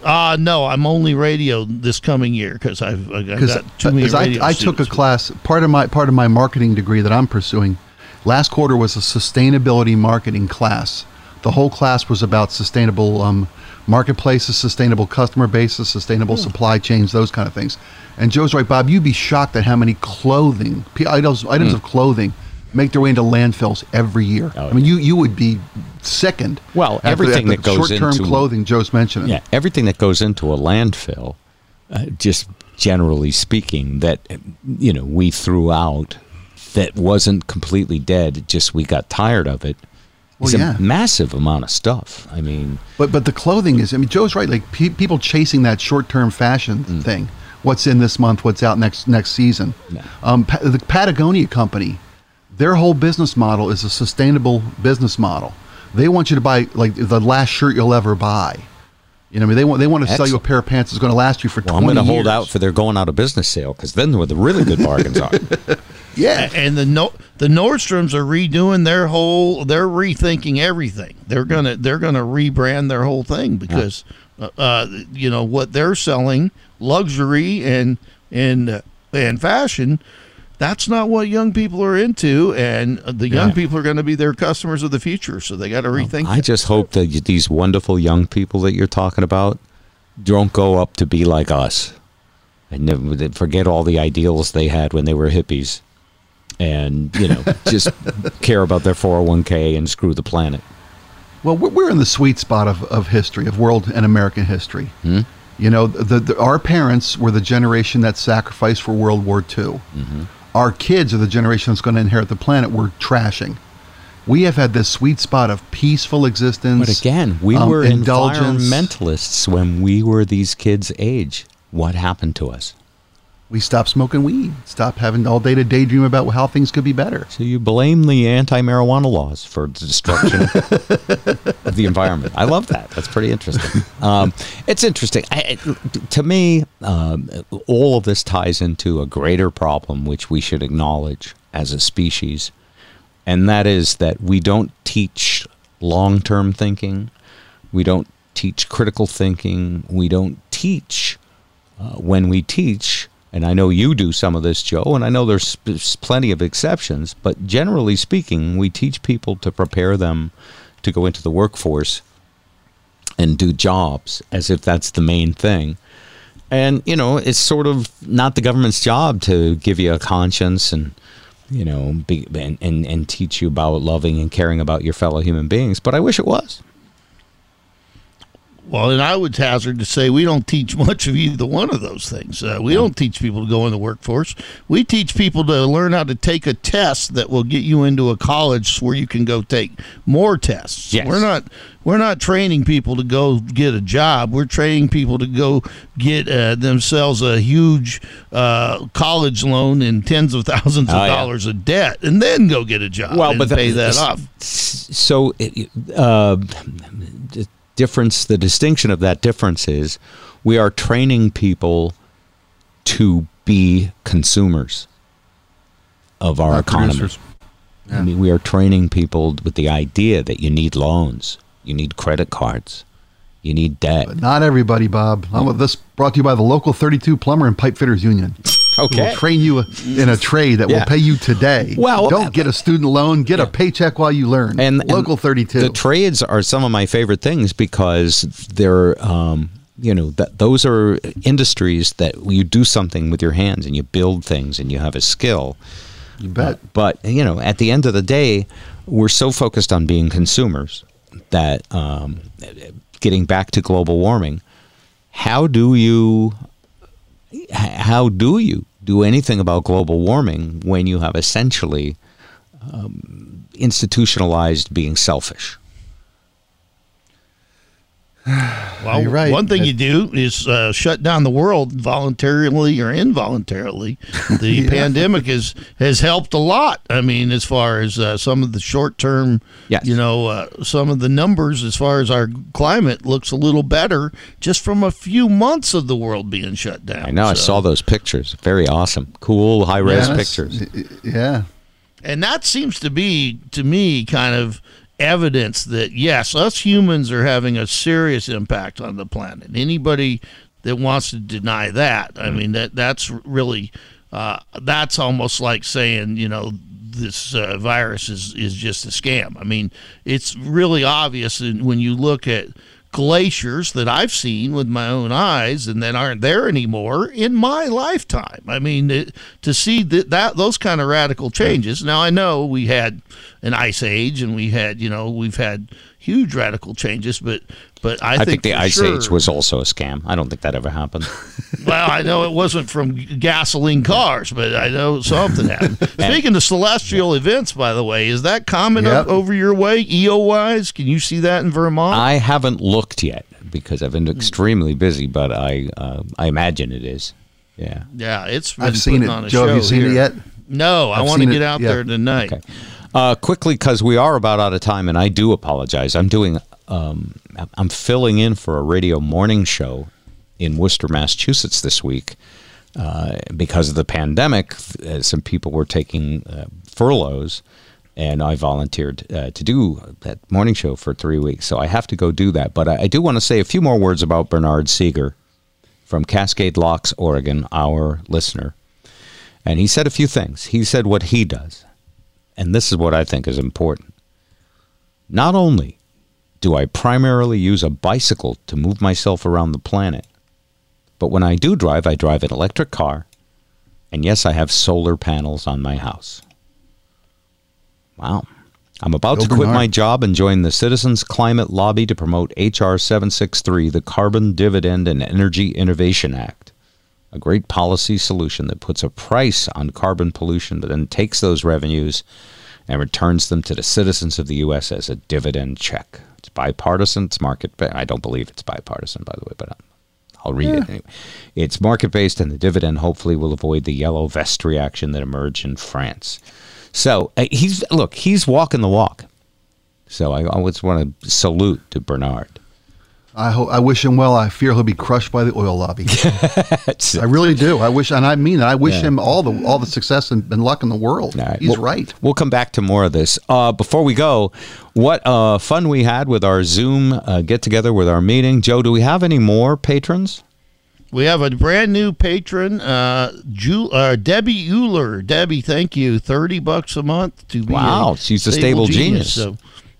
uh, no I'm only radio this coming year because I've, I've Because got too many radio I, I took a class. Part of my part of my marketing degree that I'm pursuing last quarter was a sustainability marketing class. The whole class was about sustainable um, marketplaces, sustainable customer bases, sustainable Hmm. supply chains, those kind of things. And Joe's right, Bob. You'd be shocked at how many clothing items items of clothing make their way into landfills every year. Oh, I mean, you you would be sickened. Well, at the- everything that goes short-term into- clothing Joe's mentioning. Yeah, everything that goes into a landfill, uh, just generally speaking, that you know we threw out that wasn't completely dead. Just we got tired of it. It's Well, yeah. a massive amount of stuff. I mean, But but the clothing is. I mean, Joe's right. Like pe- people chasing that short term fashion Mm. thing. What's in this month? What's out next next season? Yeah. Um, pa- the Patagonia company, their whole business model is a sustainable business model. They want you to buy like the last shirt you'll ever buy. You know, what I mean, they want they want to sell you a pair of pants that's going to last you for well, I'm going to hold out for their going out of business sale because then where the really good bargains are. yeah. and the no, the Nordstroms are redoing their whole. They're rethinking everything. They're gonna they're gonna rebrand their whole thing because uh, uh, you know what they're selling, luxury and and uh, and fashion. That's not what young people are into, and the young Yeah. people are going to be their customers of the future. So they got to rethink. I that. just hope that these wonderful young people that you're talking about don't go up to be like us and never, forget all the ideals they had when they were hippies and, you know, just care about their 401k and screw the planet. Well, we're, we're in the sweet spot of, of history, of world and American history. Hmm? You know, the, the, our parents were the generation that sacrificed for World War II. Mm-hmm. Our kids are the generation that's going to inherit the planet we're trashing. We have had this sweet spot of peaceful existence. But again, we um, were indulgence. environmentalists when we were these kids' age. What happened to us? We stopped smoking weed, stopped having all day to daydream about how things could be better. So you blame the anti-marijuana laws for the destruction of the environment. I love that. That's pretty interesting. Um, it's interesting. I, it- to me, um, all of this ties into a greater problem, which we should acknowledge as a species, and that is that we don't teach long-term thinking. We don't teach critical thinking. We don't teach uh, when we teach, and I know you do some of this, Joe, and I know there's, plenty of exceptions, but generally speaking, we teach people to prepare them to go into the workforce and do jobs as if that's the main thing. And, you know, it's sort of not the government's job to give you a conscience and, you know, be, and, and, and teach you about loving and caring about your fellow human beings, but I wish it was. Well, and I would hazard to say we don't teach much of either one of those things. Uh, we don't teach people to go in the workforce. We teach people to learn how to take a test that will get you into a college where you can go take more tests. Yes. We're not we're not training people to go get a job. We're training people to go get uh, themselves a huge uh, college loan and tens of thousands of Oh, yeah. dollars of debt, and then go get a job well, and but pay that s- off. So, it- uh, difference, the distinction of that difference is, we are training people to be consumers of our Our economy. producers. I mean, we are training people with the idea that you need loans, you need credit cards, you need debt. But not everybody, Bob. I'm, this brought to you by the local 32 Plumber and Pipe Fitters Union. Okay. will train you in a trade that Yeah. will pay you today. Well, don't get a student loan. Get a paycheck while you learn. and and local 32. The trades are some of my favorite things because they're, um, you know, that those are industries that you do something with your hands and you build things and you have a skill. you bet. But you know, at the end of the day, we're so focused on being consumers that um, getting back to global warming, how do you how do you do anything about global warming when you have essentially um, institutionalized being selfish? Well, You're right. one thing That- you do is uh, shut down the world voluntarily or involuntarily. The pandemic has has helped a lot. I mean, as far as uh, some of the short term, Yes. you know, uh, some of the numbers as far as our climate looks a little better just from a few months of the world being shut down. I know I saw those pictures. Very awesome, cool, high res Yeah, that's- pictures. Yeah. And that seems to be, to me, kind of evidence that, yes, us humans are having a serious impact on the planet. Anybody that wants to deny that, I mean, that that's really, uh, that's almost like saying, you know, this uh, virus is, is just a scam. I mean, it's really obvious when you look at glaciers that I've seen with my own eyes and that aren't there anymore in my lifetime. I mean, it, to see that, that those kind of radical changes. Now I know we had an ice age and we had, you know, we've had huge radical changes, but but I, I think the ice sure- age was also a scam. I don't think that ever happened. well, I know it wasn't from gasoline cars, but I know something happened. Speaking of celestial events, by the way, is that common Yep. up over your way, NEOWISE? Can you see that in Vermont? I haven't looked yet because I've been extremely busy, but I uh, I imagine it is. Yeah. yeah, it's been I've seen it. on a Joe, have you seen here. it yet? No, I I've want to get it, out yeah. there tonight. Okay. Uh, quickly, because we are about out of time, and I do apologize. I'm doing, um, I'm filling in for a radio morning show in Worcester, Massachusetts this week. Uh, because of the pandemic, uh, some people were taking uh, furloughs, and I volunteered uh, to do that morning show for three weeks. So I have to go do that. But I, I do want to say a few more words about Bernard Seeger from Cascade Locks, Oregon, our listener. And he said a few things. He said what he does. And this is what I think is important. Not only do I primarily use a bicycle to move myself around the planet, but when I do drive, I drive an electric car. And yes, I have solar panels on my house. Wow. I'm about Go to quit Bernard. my job and join the Citizens Climate Lobby to promote H.R. 763, the Carbon Dividend and Energy Innovation Act. A great policy solution that puts a price on carbon pollution, but then takes those revenues and returns them to the citizens of the U.S. as a dividend check. It's bipartisan. It's market. ba- I don't believe it's bipartisan, by the way, but I'll read it anyway. It's market based, and the dividend hopefully will avoid the yellow vest reaction that emerged in France. So uh, he's look, he's walking the walk. So I always want to salute to Bernard. I hope I wish him well. I fear he'll be crushed by the oil lobby. I really do. I wish, and I mean that. I wish Yeah. him all the all the success and, and luck in the world. All right, He's we'll- right. We'll come back to more of this. Uh, before we go, what uh, fun we had with our Zoom uh, get together with our meeting. Joe, do we have any more patrons? We have a brand new patron, uh, Ju- uh, Debbie Euler. Debbie, thank you. Thirty bucks a month to be. Wow, she's a stable genius. So,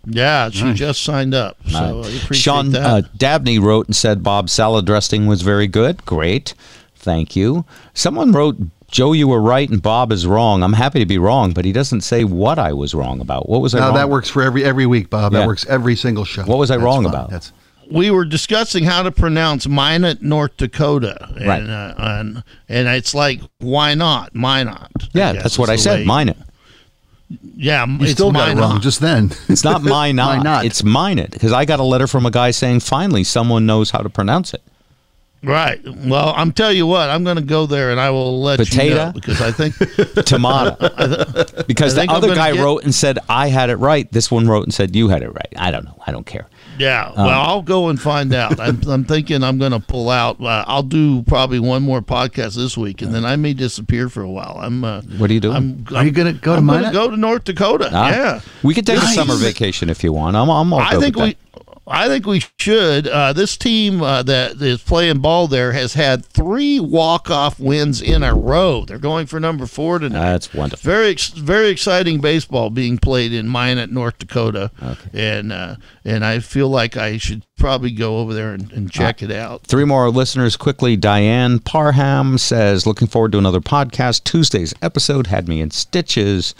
yeah, she just signed up. So I appreciate Sean that. uh, Dabney wrote and said Bob's salad dressing was very good. Great. Thank you. Someone wrote, Joe, you were right and Bob is wrong. I'm happy to be wrong, but he doesn't say what I was wrong about. What was I Now wrong? that works for every every week, Bob. Yeah. That works every single show. What was I That's wrong fine. about? That's we were discussing how to pronounce Minot, North Dakota, and, Right. uh, and and it's like, why not? Minot. yeah, guess that's what I said. way- Mine it. Yeah, you it's still got it Minot. wrong just then. It's not mine not. Why not? It's mine it. Because I got a letter from a guy saying finally someone knows how to pronounce it. Right. Well, I'm tell you what, I'm going to go there and I will let you know because I think Tomato. because I the think I'm other guy get- wrote and said I had it right. This one wrote and said you had it right. I don't know. I don't care. Yeah, Um, well, I'll go and find out. I'm, I'm thinking I'm going to pull out. Uh, I'll do probably one more podcast this week, and then I may disappear for a while. I'm. Uh, What are you doing? I'm, Are you gonna go to I'm gonna Minot? go to North Dakota. Ah, yeah, We could take Nice. a summer vacation if you want. I'm, I'm all I think with we. I think we should. Uh, this team uh, that is playing ball there has had three walk-off wins in a row. They're going for number four tonight. That's wonderful. very ex- very exciting baseball being played in Minot, North Dakota, okay. and uh, and I feel like I should probably go over there and, and check it out. Three more listeners quickly. Diane Parham says, looking forward to another podcast. Tuesday's episode had me in stitches,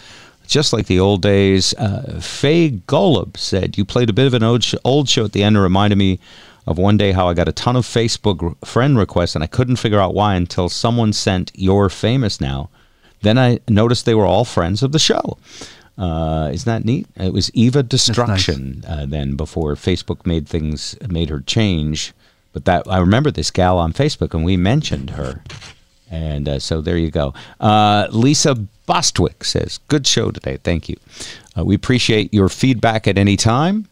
just like the old days. Uh, Faye Golub said, You played a bit of an old, sh- old show at the end and reminded me of one day how I got a ton of Facebook r- friend requests and I couldn't figure out why until someone sent You're Famous Now. Then I noticed they were all friends of the show. Uh, isn't that neat? It was Eva Destruction uh, then before Facebook made things made her change. But that I remember this gal on Facebook and we mentioned her, and uh, so there you go. Uh, Lisa Bostwick says, "Good show today. Thank you. Uh, we appreciate your feedback at any time."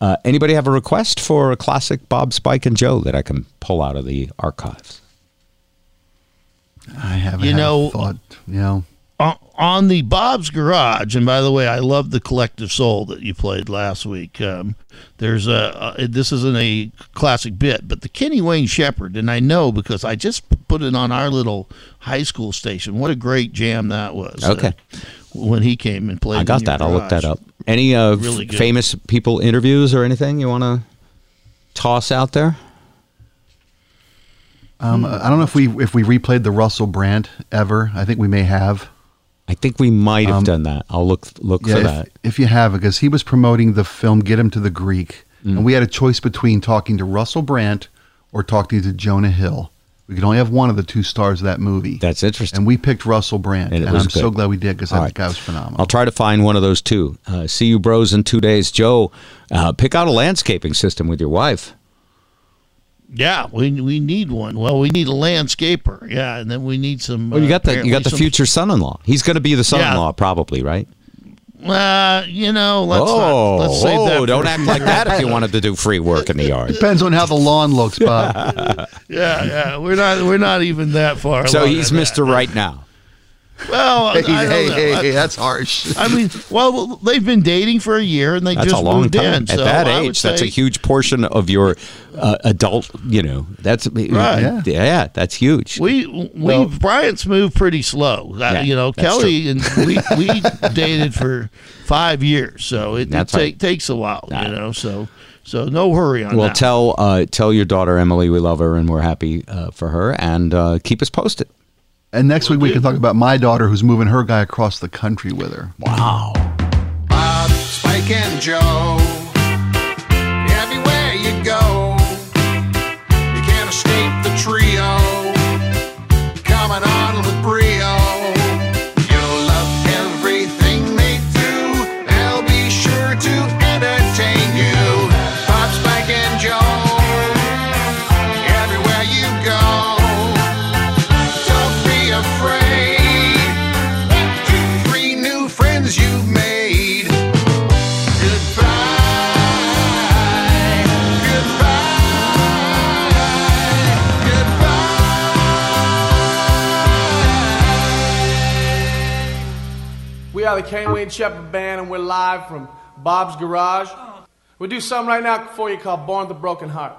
Uh, anybody have a request for a classic Bob, Spike, and Joe that I can pull out of the archives? I haven't You had a know- thought. You know, on, on the Bob's Garage, and by the way, I love the Collective Soul that you played last week. Um, there's a uh, this isn't a classic bit, but the Kenny Wayne Shepherd, and I know because I just put it on our little high school station. What a great jam that was! uh, Okay. when he came and played, I got your that. I'll look that up. Any uh, Really f- famous people interviews or anything you want to toss out there? um, I don't know if we if we replayed the Russell Brand ever. I think we may have. I think we might have Um, done that. I'll look look Yeah, for if, that. if you have, because he was promoting the film Get Him to the Greek, Mm. and we had a choice between talking to Russell Brand or talking to Jonah Hill. We could only have one of the two stars of that movie. That's interesting. and we picked Russell Brand, And and, I'm so glad we did because that right. guy was phenomenal. I'll try to find one of those two. Uh, see you, bros, in two days. Joe, uh, pick out a landscaping system with your wife. Yeah, we we need one. Well, we need a landscaper. Yeah, and then we need some. Well, you uh, got the you got the some- future son-in-law. He's going to be the son-in-law, probably, right? Uh, you know, let's oh, not, let's save oh, that. for don't a act like that if you wanted to do free work in the yard. Depends on how the lawn looks, Bob. Yeah, yeah, we're not we're not even that far. So he's. Mister Right now. Well, I Hey, don't hey, know. hey, I- hey, that's harsh. I mean, well, they've been dating for a year and they That's just a long moved time. in. At so that age, that's a huge portion of your uh, adult. You know, that's Right. Yeah. yeah, that's huge. We we Bryant's moved pretty slow. Uh, Yeah, you know, that's Kelly and we we dated for five years, so it, it That's take, right. takes a while. Nah. You know, so so no hurry on that. well, that. tell uh, tell your daughter Emily we love her and we're happy uh, for her, and uh, keep us posted. And next week we can talk about my daughter who's moving her guy across the country with her. Wow. Bob, Spike, and Joe. Wayne Shepherd Band, and we're live from Bob's Garage. We'll do something right now for you called Born a Broken Heart.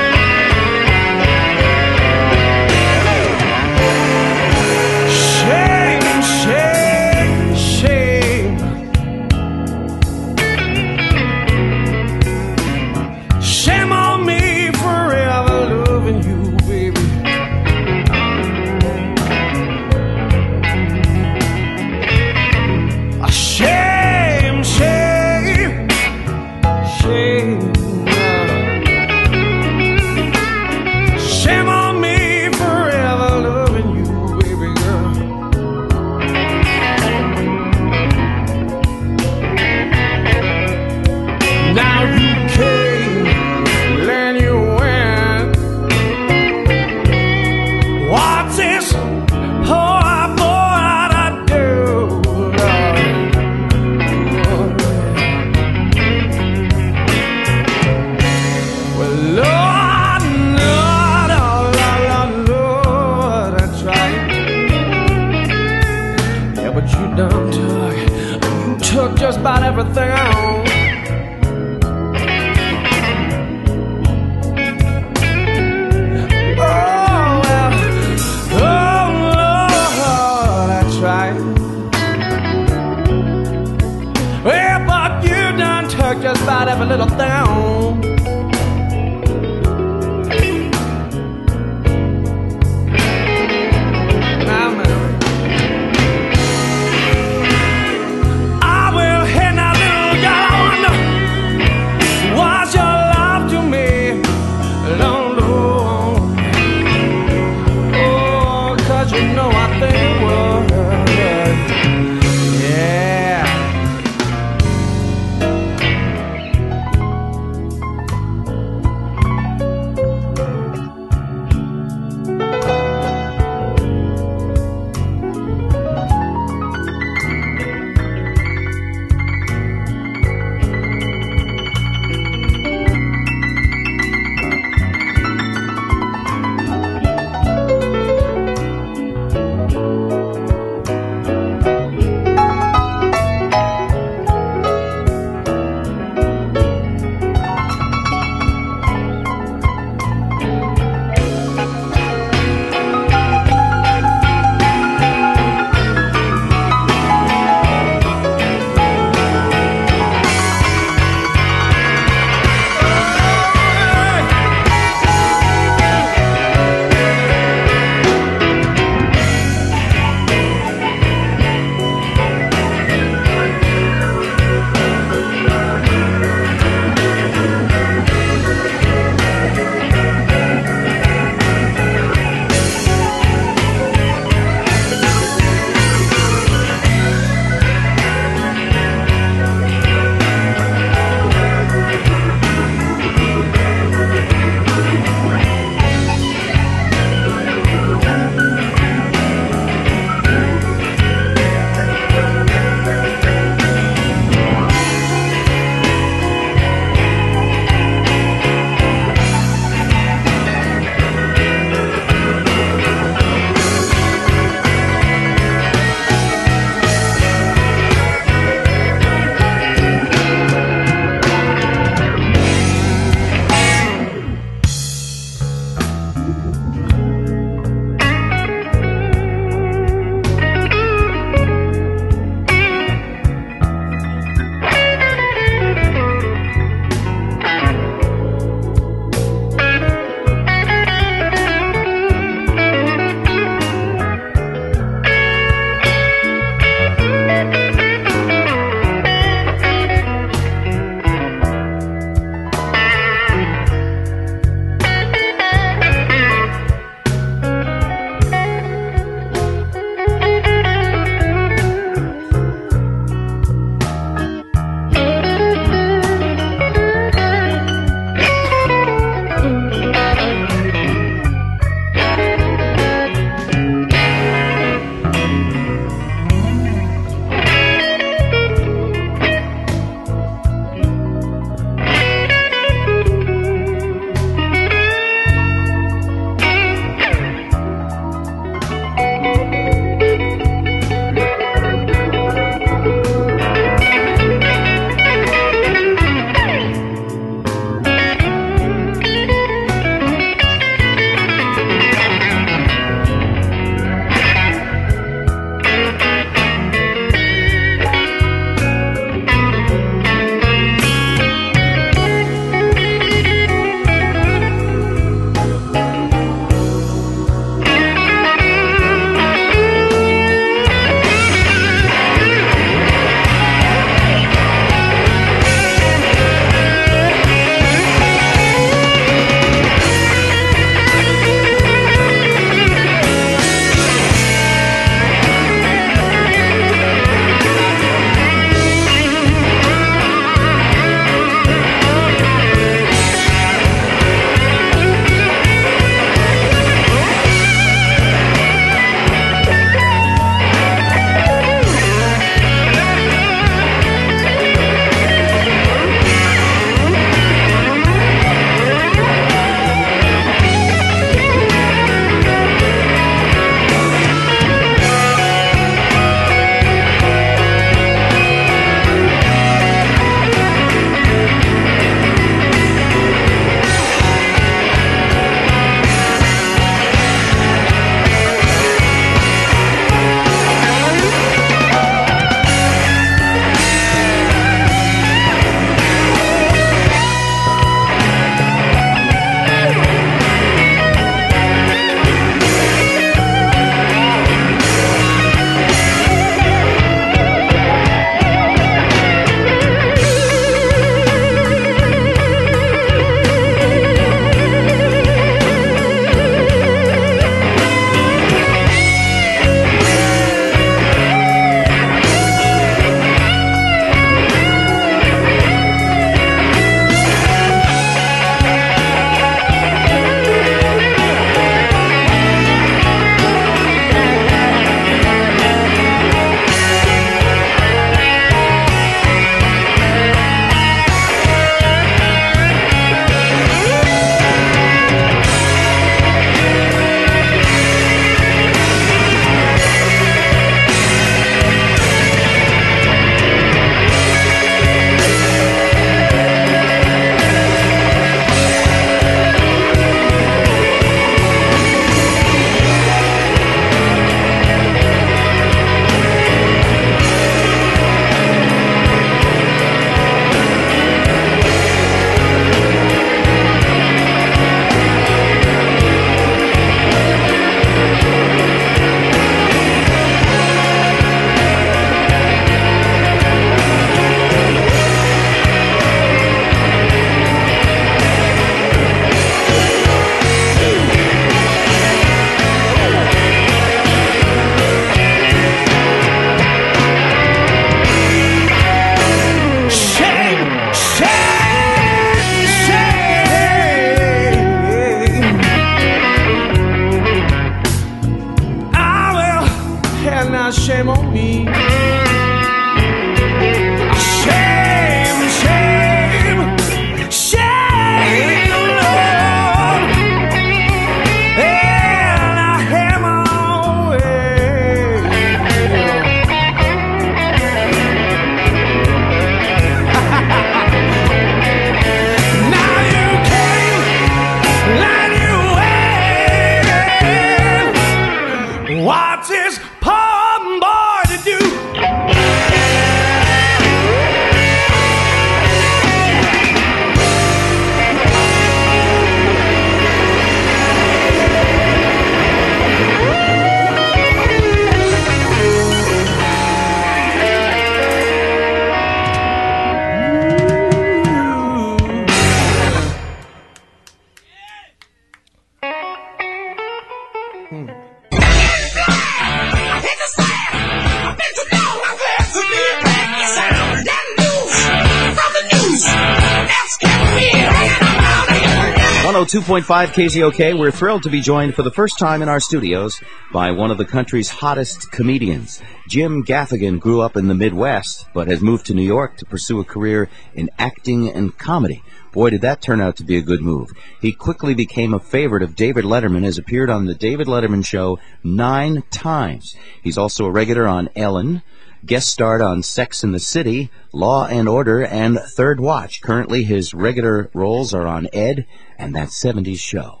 102.5 KZOK, we're thrilled to be joined for the first time in our studios by one of the country's hottest comedians. Jim Gaffigan grew up in the Midwest, but has moved to New York to pursue a career in acting and comedy. Boy, did that turn out to be a good move. He quickly became a favorite of David Letterman, has appeared on The David Letterman Show nine times. He's also a regular on Ellen, guest starred on Sex in the City, Law and Order, and Third Watch. Currently, his regular roles are on Ed and That 70s Show.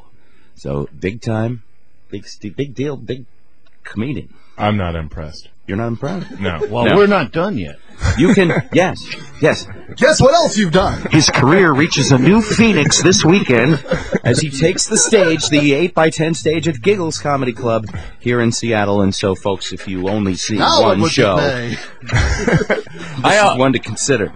So, big time, big, big deal, big comedian. I'm not impressed. You're not impressed? No. Well, No. we're not done yet. You can, yes, yes. Guess what else you've done? His career reaches a new phoenix this weekend as he takes the stage, the 8x10 stage at Giggles Comedy Club here in Seattle. And so, folks, if you only see Now one would you show, pay? this is one to consider.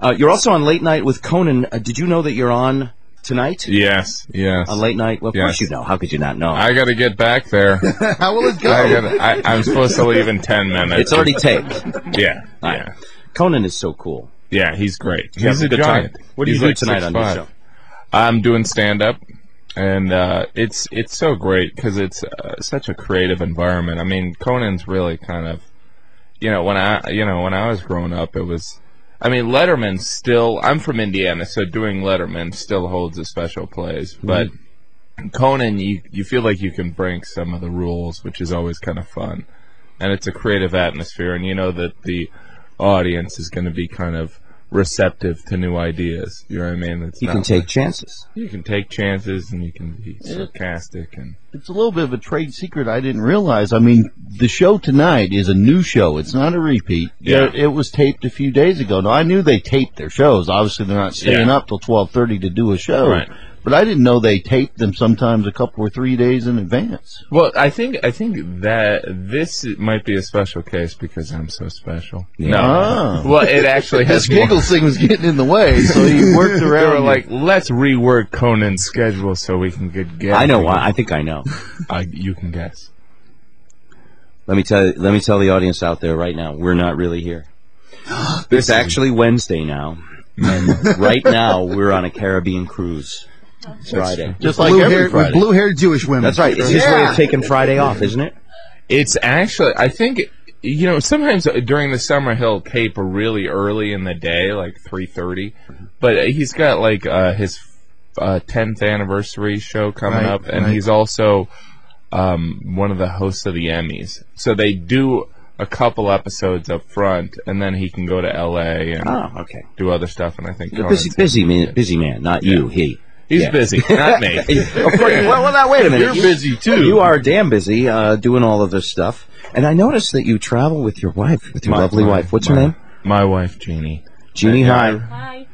Uh, you're also on Late Night with Conan. Uh, did you know that you're on tonight? Yes, yes. On Late Night? Well, of course Yes. you know. How could you not know? I got to get back there. How will it go? I gotta, I, I'm supposed to leave in ten minutes. it's already taped. Yeah, Right. yeah, Conan is so cool. yeah. He's great. You He's a a good giant. time. What do He's you do like tonight on your show? I'm doing stand up, and uh, it's it's so great because it's uh, such a creative environment. I mean, Conan's really kind of, you know, when I you know when I was growing up, it was. I mean, Letterman still. I'm from Indiana, so doing Letterman still holds a special place. Mm-hmm. But Conan, you you feel like you can break some of the rules, which is always kind of fun, and it's a creative atmosphere, and you know that the audience is going to be kind of receptive to new ideas. You know what I mean? It's You can take like- chances. you can take chances and you can be sarcastic and It's a little bit of a trade secret I didn't realize. I mean, the show tonight is a new show. It's not a repeat. Yeah. It, it was taped a few days ago. Now I knew they taped their shows. Obviously, they're not staying Yeah. up till twelve thirty to do a show. Right. But I didn't know they taped them sometimes a couple or three days in advance. well i think i think that this might be a special case because i'm so special no Ah. well it actually has This more- thing was getting in the way, so he worked they around. were it. like let's rework conan's schedule so we can get get I know why. I think I know. I, you can guess Let me tell let me tell the audience out there right now, we're not really here. this It's actually Wednesday now, and right now we're on a Caribbean cruise. It's Friday. just like blue every hair, Friday. blue haired Jewish women. That's right. It's his way of taking Friday off, isn't it? It's actually, I think, you know, sometimes during the summer he'll tape really early in the day, like three thirty. But he's got like uh, his uh, 10th anniversary show coming Right, up, and right. he's also um, one of the hosts of the Emmys. So they do a couple episodes up front, and then he can go to L.A. and Oh, okay. do other stuff. And I think You're a busy, busy man. Busy man, not you. He. He's Yeah. busy, not me. of course. Well, well, now wait a minute. You're You- busy too. You are damn busy uh, doing all of this stuff, and I noticed that you travel with your wife, with your My- lovely my- wife. What's her name? My wife, Jeannie. Jeannie. Yeah. Hi.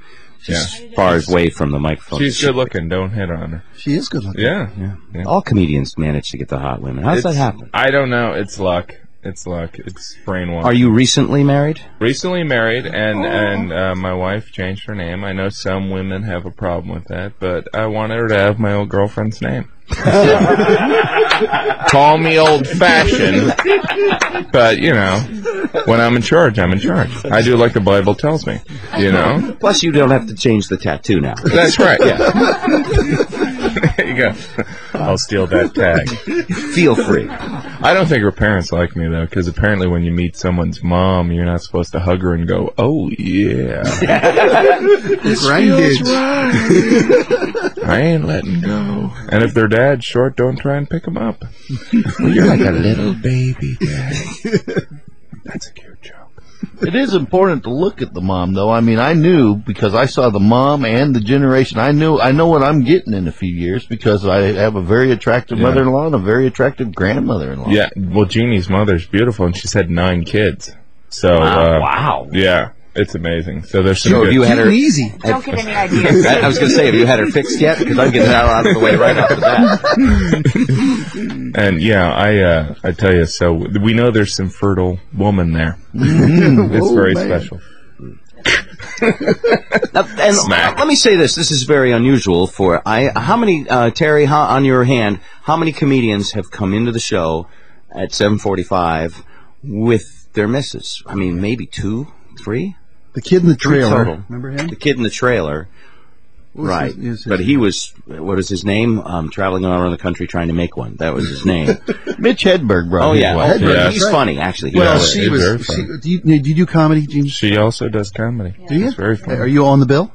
Yeah. Far away from the microphone. She's good looking. Don't hit on her. She is good looking. Yeah. Yeah. All comedians manage to get the hot women. How does that happen? I don't know. It's luck. It's luck. It's brainwash. Are you recently married? recently married? And and uh, my wife changed her name. I know some women have a problem with that, but I wanted her to have my old girlfriend's name. Call me old fashioned, but you know, when I'm in charge, I'm in charge. I do like the Bible tells me. You know, Plus, you don't have to change the tattoo now. that's right. Yeah. There you go. I'll steal that tag. Feel free. I don't think her parents like me though, because apparently when you meet someone's mom, you're not supposed to hug her and go, "Oh yeah, Grandkids. I ain't letting go." And if their dad's short, don't try and pick him up. well, you're like a little baby, dad. That's a cute joke. It is important to look at the mom, though. I mean, I knew because I saw the mom and the generation. I knew I know what I'm getting in a few years because I have a very attractive Yeah. mother-in-law and a very attractive grandmother-in-law. Yeah, well, Jeannie's mother's beautiful, and she's had nine kids. So, Wow. uh, wow. yeah, it's amazing. So there's some So have good- you had her? Easy. Don't get any ideas. I, I was going to say, have you had her fixed yet? Because I'm getting that out of the way right off the bat. And yeah, I uh, I tell you, so we know there's some fertile woman there. it's Whoa, very man. special. Now, and Smack. let me say this: this is very unusual for I. How many, uh, Terry, how, on your hand? How many comedians have come into the show at 7:45 with their misses? I mean, maybe two, three. The kid in the trailer. total. Remember him? The kid in the trailer, right? his- his- but he was what is his name? Um, traveling all around the country trying to make one. That was his name. Mitch Hedberg brought oh yeah. Hedberg, Okay. he's right. funny actually. He Well, was. she very was. funny. She, do, you, do you do comedy, James? She also does comedy. Do you? It's very funny. Are you on the bill?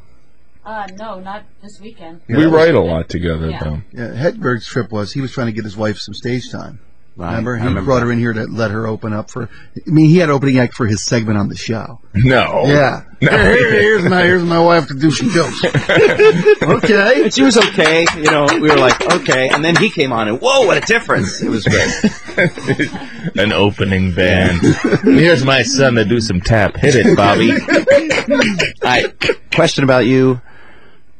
Uh, no, not this weekend. we write a lot together, Yeah. though. Yeah, Hedberg's trip was he was trying to get his wife some stage time. Right. Remember, I he remember brought that. her in here to let her open up for. I mean, he had opening act for his segment on the show. No. Yeah. No. Here- here's my here's my wife to do some jokes. okay. And she was okay, you know. We were like, okay, and then he came on, and whoa, what a difference! It was great. An opening band. Here's my son to do some tap. Hit it, Bobby. I question about you.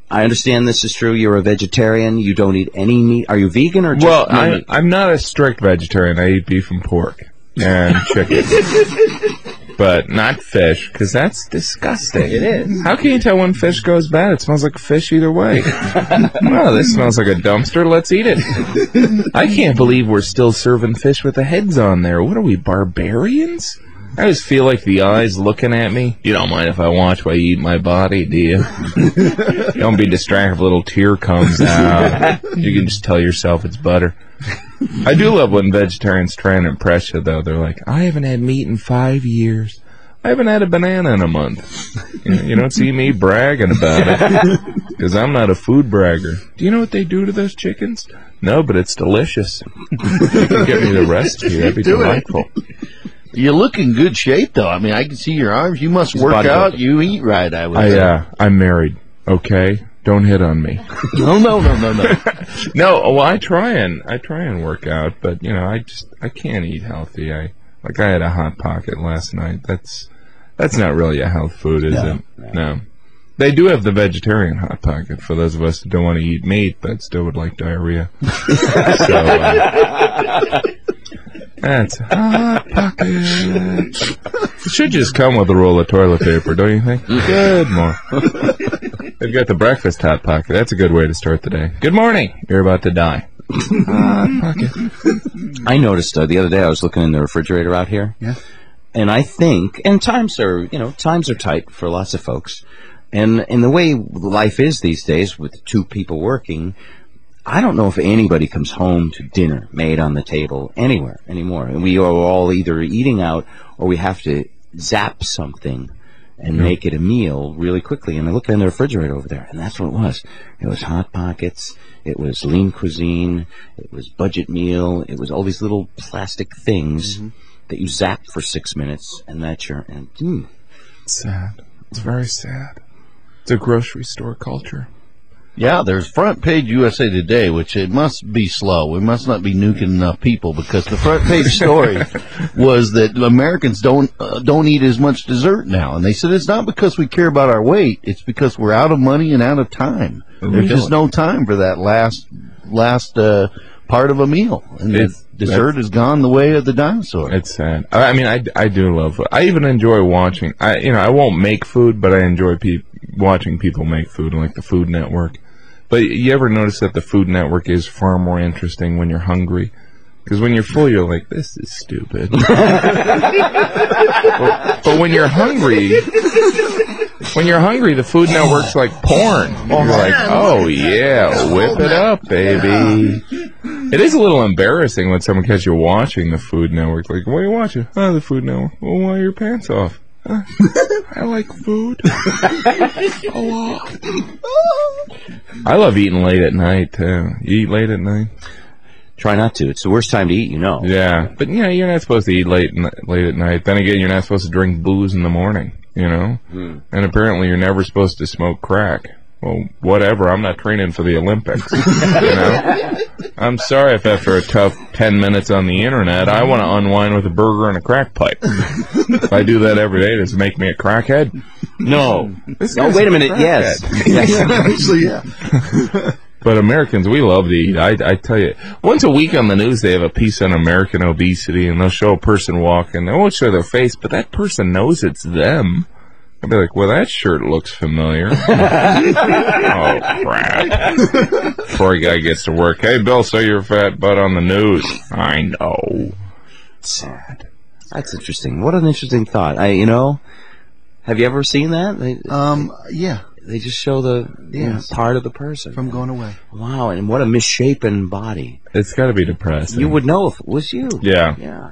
I understand this is true. You're a vegetarian. You don't eat any meat. Are you vegan or just Well, no I, meat? I'm not a strict vegetarian. I eat beef and pork and chicken. But not fish, because that's disgusting. It is. How can you tell when fish goes bad? It smells like fish either way. well, this smells like a dumpster. Let's eat it. I can't believe we're still serving fish with the heads on there. What are we, barbarians? I just feel like the eyes looking at me. You don't mind if I watch while you eat my body, do you? don't be distracted if a little tear comes out. You can just tell yourself it's butter. I do love when vegetarians try and impress you, though. They're like, I haven't had meat in five years. I haven't had a banana in a month. You, don't see me bragging about it because I'm not a food bragger. Do you know what they do to those chickens? No, but it's delicious. you can give me the recipe. That'd be delightful. You look in good shape, though. I mean, I can see your arms. You must He's work out. You eat right. I would. I say. uh, I'm married. Okay, don't hit on me. no, no, no, no, no. No, well, I try and I try and work out, but you know, I just I can't eat healthy. I like I had a hot pocket last night. That's that's not really a health food, is No, it? No. They do have the vegetarian hot pocket for those of us that don't want to eat meat but still would like diarrhea. so, uh, that's hot pocket. It should just come with a roll of toilet paper, don't you think? Good more. They've got the breakfast hot pocket. That's a good way to start the day. Good morning. You're about to die. Hot pocket. I noticed uh, the other day I was looking in the refrigerator out here. Yeah. And I think, and times are, you know, times are tight for lots of folks. And in the way life is these days with two people working, I don't know if anybody comes home to dinner made on the table anywhere anymore. And we are all either eating out or we have to zap something and make it a meal really quickly. And I look in the refrigerator over there, and that's what it was. It was Hot Pockets, it was Lean Cuisine, it was Budget Meal, it was all these little plastic things that you zap for six minutes, and that's your. And, mm, Sad. It's very sad. It's a grocery store culture. Yeah, there's front page USA Today, which it must be slow. We must not be nuking enough people because the front page story was that Americans don't uh, don't eat as much dessert now, and they said it's not because we care about our weight; it's because we're out of money and out of time. There's just no time for that last last uh, part of a meal, and the It's- dessert has gone the way of the dinosaur. It's sad. I I mean, I, I do love food. I even enjoy watching. I you know I won't make food, but I enjoy pe- watching people make food, like the Food Network. But you ever notice that the Food Network is far more interesting when you're hungry? Because when you're full, you're like, this is stupid. but, but when you're hungry, when you're hungry, the Food Network's like porn. Oh, you're like, oh yeah, whip it up, baby. It is a little embarrassing when someone catches you watching the Food Network. Like, what are you watching? Oh, the Food Network. Well, why are your pants off? "Huh? I like food. a lot. I love eating late at night too. You eat late at night? Try not to. It's the worst time to eat, you know. Yeah, but yeah, you're not supposed to eat late late at night. Then again, you're not supposed to drink booze in the morning. You know, Hmm. and apparently you're never supposed to smoke crack. Well, whatever. I'm not training for the Olympics. you know, I'm sorry if after a tough ten minutes on the internet, I want to unwind with a burger and a crack pipe. if I do that every day, does it make me a crackhead? No. No, wait a minute. Yes. yes. Actually, yeah. But Americans, we love to eat. I, I tell you, once a week on the news, they have a piece on American obesity, and they'll show a person walking. They won't show their face, but that person knows it's them. I'll be like, well, that shirt looks familiar. oh, crap. Poor guy gets to work. Hey, Bill, saw your fat butt on the news. I know. Sad. That's interesting. What an interesting thought. I, you know, have you ever seen that? They, Um, yeah, they just show the you know, part of the person. from going away. wow, and what a misshapen body. It's got to be depressing. You would know if it was you. Yeah. Yeah.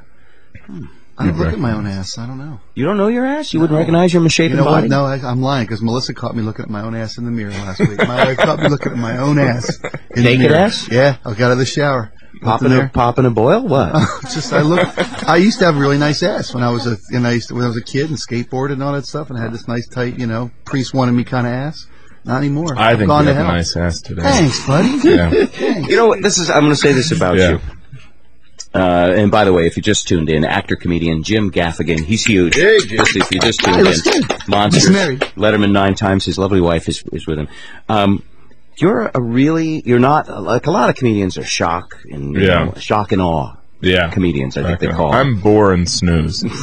I don't look at my own ass. I don't know. You don't know your ass? You wouldn't recognize your misshapen You know body? what? No, I, I'm lying because Melissa caught me looking at my own ass in the mirror last week. My wife caught me looking at my own ass. In Naked the mirror. ass? Yeah, I got out of the shower. Popping a, there. popping a boil? What? Just I look. I used to have a really nice ass when I was a and I used to, when I was a kid and skateboarded and all that stuff and I had this nice tight you know priest wanted me kind of ass. Not anymore. I I've think gone you to have a hell. nice ass today. Thanks, buddy. Yeah. you know what? This is. I'm going to say this about Yeah. you. Uh, and by the way, if you just tuned in, actor comedian Jim Gaffigan, he's huge. Just if you just tuned Hi, in, looks good. monsters. He's married. Letterman nine times. His lovely wife is is with him. Um, you're a really. You're not like a lot of comedians are shock and you Yeah. know, shock and awe Yeah. comedians. I think they Okay. call. I'm boring and snooze.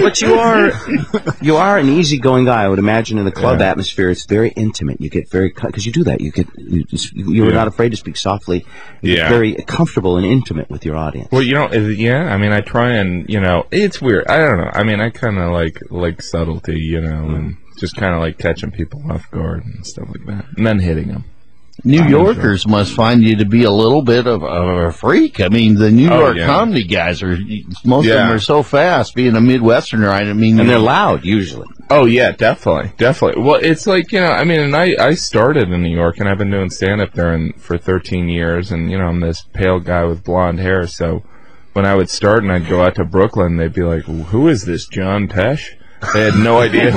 but you are you are an easygoing guy. I would imagine in the club Yeah. atmosphere, it's very intimate. You get very because you do that. You get you, just- you were Yeah. not afraid to speak softly. You get Yeah. very comfortable and intimate with your audience. Well, you know, yeah. I mean, I try and you know, it's weird. I don't know. I mean, I kind of like like subtlety, you know, and mm. just kind of like catching people off guard and stuff like that, and then hitting them. New Yorkers must find you to be a little bit of, of a freak. I mean, the New Oh, York yeah. comedy guys are most of them are so fast. Being a Midwesterner, I mean, And they're loud usually. Oh yeah, definitely, definitely. Well, it's like you know, I mean, and I I started in New York, and I've been doing stand up there and, for 13 years, and you know, I'm this pale guy with blonde hair, so when I would start and I'd go out to Brooklyn, they'd be like, "Who is this John Tesh?" They had no idea.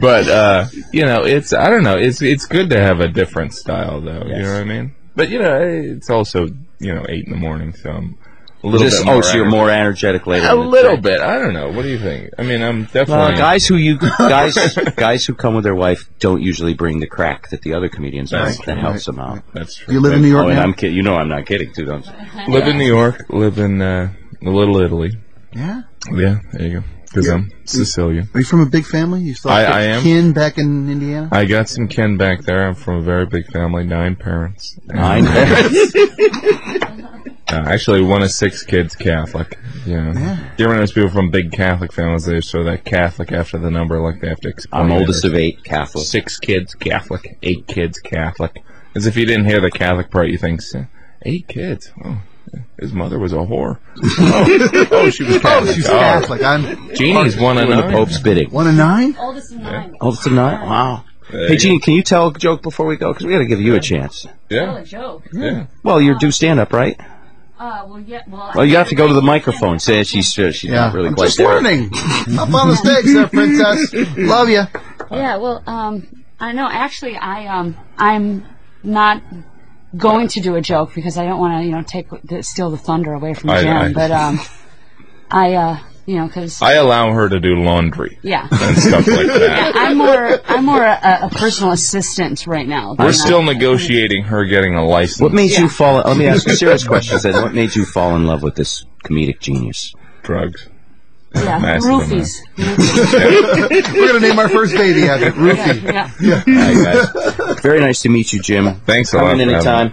but uh, you know, it's I don't know. It's it's good to have a different style, though. You know what I mean? But you know, it's also you know eight in the morning, so I'm a little Just, bit more oh, so you're more energetic later. a in the little day. bit. I don't know. What do you think? I mean, I'm Well, definitely guys who you guys guys who come with their wife don't usually bring the crack that the other comedians bring. That's That true. helps them out. That's true. You live in New York Oh, now? I'm kidding. You know I'm not kidding too, don't you? Live in New York. Live in uh, a Little Italy. Yeah. Yeah, there you go. Because I'm Sicilian. Are you from a big family? You still have I- I am. kin back in Indiana? I got some kin back there. I'm from a very big family, nine parents. Nine Uh, actually, one of six kids Catholic. Yeah. You ever notice people from big Catholic families? They show that Catholic after the number, like they have to explain. I'm oldest of eight Catholic. Six kids Catholic, eight kids Catholic. As if you didn't hear the Catholic part, you think eight kids. Oh, his mother was a whore. oh, oh, she was Catholic. Oh, she's Oh. Catholic. I'm Jeannie's one of the. Pope's bidding. one of nine. Oldest of nine. Oldest of nine. Wow. There Hey, you Jeannie, can you tell a joke before we go? Because we got to give you a chance. Tell a joke. yeah. Well, you do stand up, right? Uh, well, yeah. Well, Well, you have to go to the microphone. Say it. She's uh, she's Yeah, not really I'm quite just there. learning. Up on the stage, there, princess. Love you. Yeah, well, um, I know. Actually, I um, I'm not going to do a joke because I don't want to, you know, take the, steal the thunder away from I- Jim. I- but um, I, uh, you know, because I allow her to do laundry yeah, and stuff like that. I'm more I'm more a, a personal assistant right now. We're still uh, negotiating her getting a license. What made you fall? Let me ask you a serious question. Then, what made you fall in love with this comedic genius? drugs? Yeah, Massive roofies. We're gonna name our first baby after it. Roofie. Yeah, yeah. All right, guys. Very nice to meet you, Jim. Thanks a Come lot. in for having me. anytime.